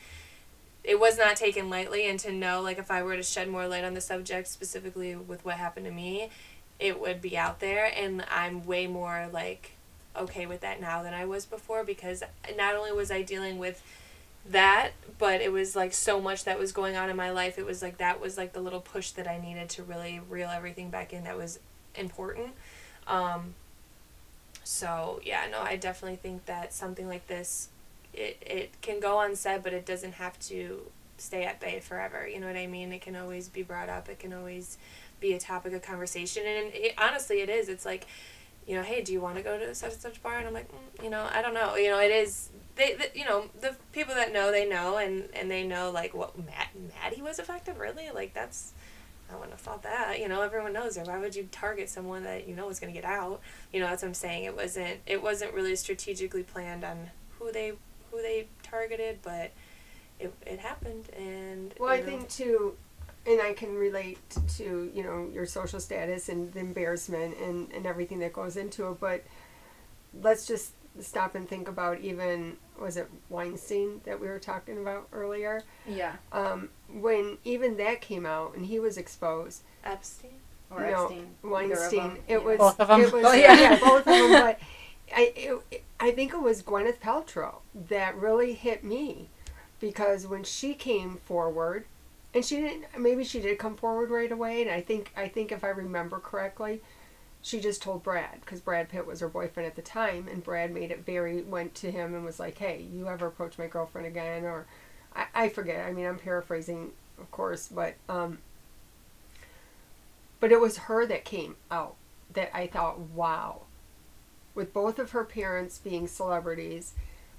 it was not taken lightly and to know like if i were to shed more light on the subject specifically with what happened to me it would be out there and i'm way more like okay with that now than i was before because not only was i dealing with that but it was like so much that was going on in my life it was like that was like the little push that i needed to really reel everything back in that was important. Um, so yeah no i definitely think that something like this it, it can go unsaid but it doesn't have to stay at bay forever you know what i mean it can always be brought up it can always be a topic of conversation. And it, honestly, it is. It's like, you know, hey, do you want to go to such and such bar? And I'm like, mm, you know, I don't know. You know, it is. They, the, you know, the people that know, they know, and and they know like what Matt Maddie was effective. Really, like that's. I wouldn't have thought that. You know, everyone knows. Why would you target someone that you know is going to get out? You know, that's what I'm saying. It wasn't. It wasn't really strategically planned on who they who they targeted, but it, it happened. And Well, I know, think too, and I can relate to you know your social status and the embarrassment and and everything that goes into it. But let's just stop and think about even was it Weinstein that we were talking about earlier? Yeah. Um, when even that came out and he was exposed. Epstein. Or No, Epstein. Weinstein. It Yeah. was Both of 'em? It was, Oh, yeah. yeah. both of them. But I, it, I think it was Gwyneth Paltrow that really hit me because when she came forward, and she didn't. Maybe she did come forward right away, and I think I think if I remember correctly, she just told Brad because Brad Pitt was her boyfriend at the time, and Brad made it very went to him and was like, "Hey, you ever approach my girlfriend again?" Or I, I forget. I mean, I'm paraphrasing, of course, but um, but it was her that came out that I thought, wow. With both of her parents being celebrities,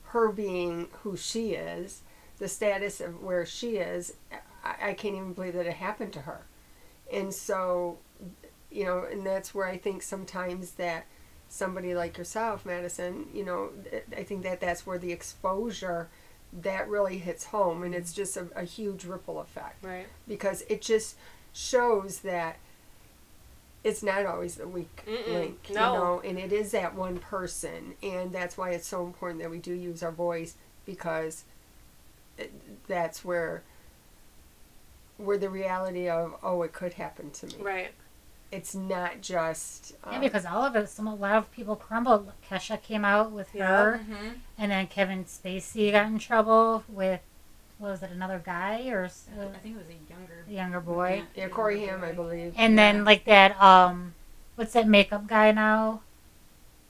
her being who she is, the status of where she is, I, I can't even believe that it happened to her. And so, you know, and that's where I think sometimes that somebody like yourself, Madison, you know, I think that that's where the exposure that really hits home and it's just a, a huge ripple effect Right. because it just shows that it's not always the weak Mm-mm, link, you no. know, and it is that one person, and that's why it's so important that we do use our voice because it, that's where where the reality of oh it could happen to me. Right. It's not just Yeah, um, because all of it, some a lot of people crumbled. Kesha came out with Yeah. her, Mm-hmm. and then Kevin Spacey got in trouble with, what was it, another guy or uh, I think it was a younger. younger boy? yeah Corey Haim I believe. And Yeah. then like that, um, what's that makeup guy now?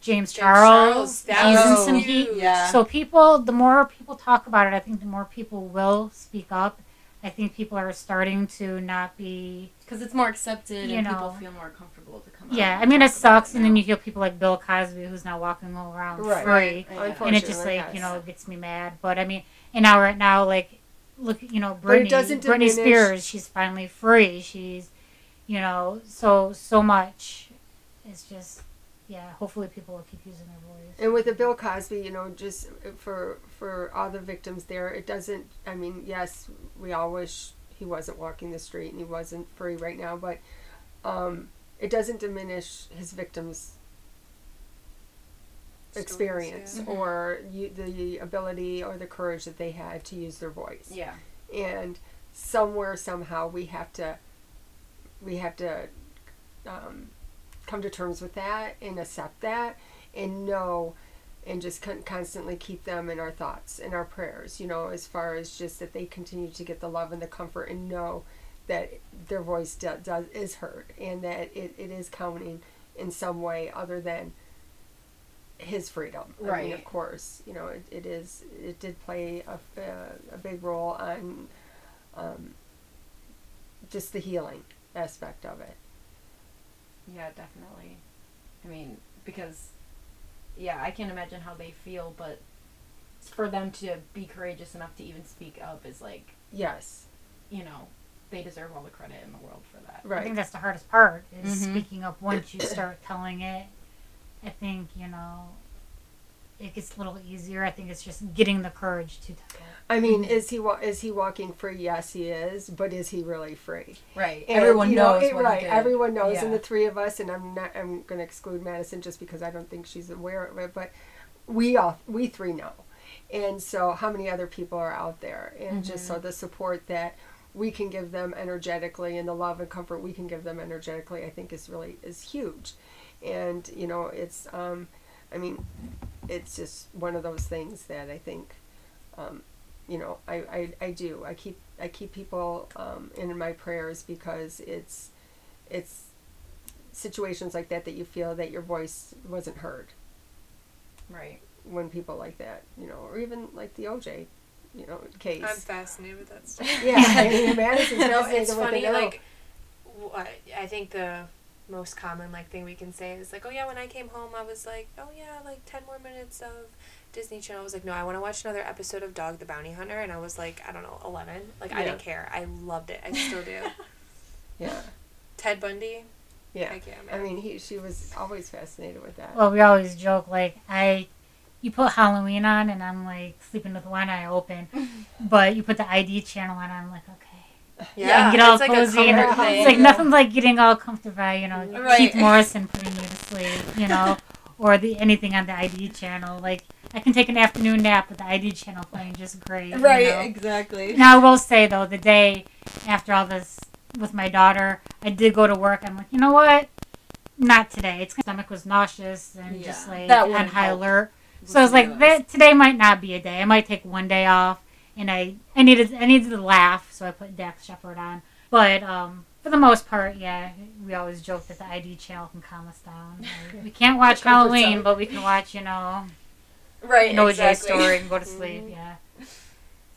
James, James Charles. Charles, He's in some heat. Yeah. So people, the more people talk about it, I think the more people will speak up. I think people are starting to not be. Because it's more accepted You and know. people feel more comfortable to come out. Yeah, I mean it talk about sucks, and then you feel people like Bill Cosby who's now walking around Right. free, Yeah. Unfortunately, and it just like yes. you know it gets me mad. But I mean, and now right now, like, look, you know, Britney, Britney Spears, she's finally free. She's, you know, so so much. It's just, yeah. Hopefully, people will keep using their voice. And with the Bill Cosby, you know, just for for all the victims there, it doesn't. I mean, yes, we all wish he wasn't walking the street and he wasn't free right now, but um, it doesn't diminish his victims' experience yeah. Mhm. or you, the ability or the courage that they had to use their voice. Yeah. And somewhere, somehow, we have to we have to um, come to terms with that and accept that and know and just con- constantly keep them in our thoughts and our prayers you know as far as just that they continue to get the love and the comfort and know that their voice do- does is heard and that it, it is counting in some way other than his freedom i mean Right. of course you know it, it is it did play a, a, a big role on um, just the healing aspect of it Yeah, definitely. I mean, because, yeah, I can't imagine how they feel, but for them to be courageous enough to even speak up is like, yes you know, they deserve all the credit in the world for that. Right. I think that's the hardest part is Mhm. speaking up once you start telling it. I think, you know, it gets a little easier. I think it's just getting the courage to tell it. I mean, is he wa- is he walking free? Yes, he is. But is he really free? Right. And, Everyone you know, knows it- what right. he did. Everyone knows, and the three of us, and I'm not. I'm going to exclude Madison just because I don't think she's aware of it. But we all, we three know, and so how many other people are out there, and just Mm-hmm. so the support that we can give them energetically, and the love and comfort we can give them energetically, I think is really is huge, and you know, it's. um I mean, it's just one of those things that I think. Um, you know, I, I, I do. I keep I keep people um, in my prayers because it's it's situations like that that you feel that your voice wasn't heard Right. when people like that, you know, or even like the OJ, you know, case. I'm fascinated with that stuff. yeah, I mean, Madison's no, it's funny. Like what I think the most common like thing we can say is like, oh yeah, when I came home, I was like, oh yeah, like ten more minutes of Disney Channel. I was like, no, I want to watch another episode of Dog the Bounty Hunter, and I was like, I don't know, eleven. Like I didn't care. I loved it. I still do. Yeah. Ted Bundy. Yeah. Heck yeah, I mean, he she was always fascinated with that. Well, we always joke like I, you put Halloween on and I'm like sleeping with one eye open, but you put the ID channel on, I'm like okay, yeah, and get all it's like cozy and comfort thing. it's like Yeah. nothing like getting all comfortable, you know, Right. Keith Morrison putting you to sleep, you know, or the anything on the ID channel. Like I can take an afternoon nap with the ID channel playing just great. you Right, know? exactly. Now I will say though, the day after all this with my daughter, I did go to work. I'm like, you know what? Not today. It's my stomach was nauseous and just like on high help. alert. So I was like, that, today might not be a day. I might take one day off, and I I needed I needed to laugh, so I put Dax Shepard on. But um, for the most part, yeah, we always joke that the ID channel can calm us down. Like, we can't watch Halloween, zone. but we can watch, you know, right, an OJ exactly. story and go to sleep. Yeah.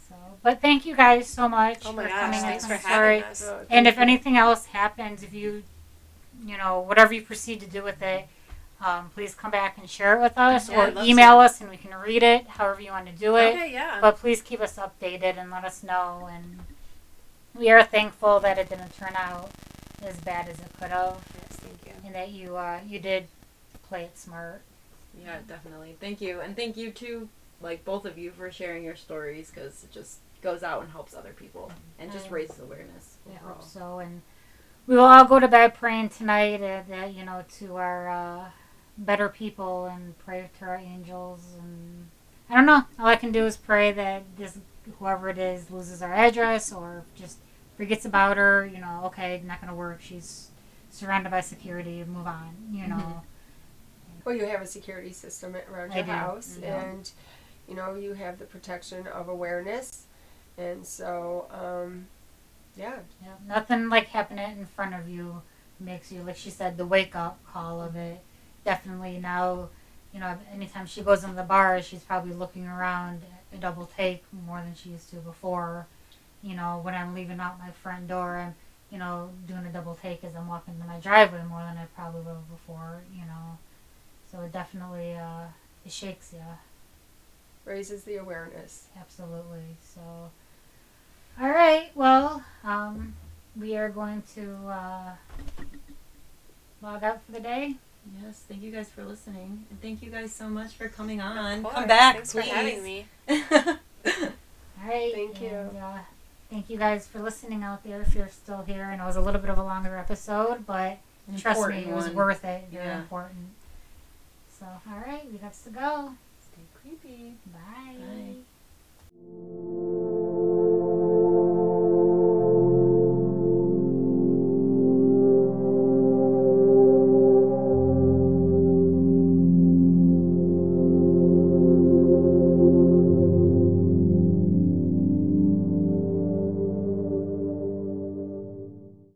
So, but thank you guys so much Oh my for gosh, coming. thanks I'm for sorry. having us. Oh, And if you. anything else happens, if you, you know, whatever you proceed to do with it, um, please come back and share it with us Yeah, or email us and we can read it, however you want to do it. Okay, yeah. But please keep us updated and let us know. And we are thankful that it didn't turn out as bad as it could have, yes, thank you. and that you uh, you did play it smart. Yeah, definitely. Thank you, and thank you to like both of you for sharing your stories because it just goes out and helps other people and just raises awareness. I hope so. And we will all go to bed praying tonight uh, that you know to our uh, better people and pray to our angels. And I don't know. All I can do is pray that this whoever it is loses our address or just forgets about her. You know, okay, not gonna work. She's surrounded by security. Move on. You know. Mhm. Well, you have a security system around your house, yeah. and you know you have the protection of awareness, and so um, yeah, Yeah, nothing like happening in front of you makes you, like she said, the wake up call of it. Definitely now, you know, anytime she goes into the bar, she's probably looking around a double take more than she used to before. You know, when I'm leaving out my front door, I'm, you know, doing a double take as I'm walking to my driveway more than I probably would have before, you know. So it definitely, uh, it shakes you. raises the awareness. Absolutely. So, all right. Well, um, we are going to uh, log out for the day. Yes, thank you guys for listening, and thank you guys so much for coming on. Come back, Thanks please. for having me. All right. Thank you. and, Uh, thank you guys for listening out there. If you're still here, and it was a little bit of a longer episode, but An trust me, it was one. worth it. Very Yeah. important. So, all right, we got to go. Stay creepy. Bye. Bye.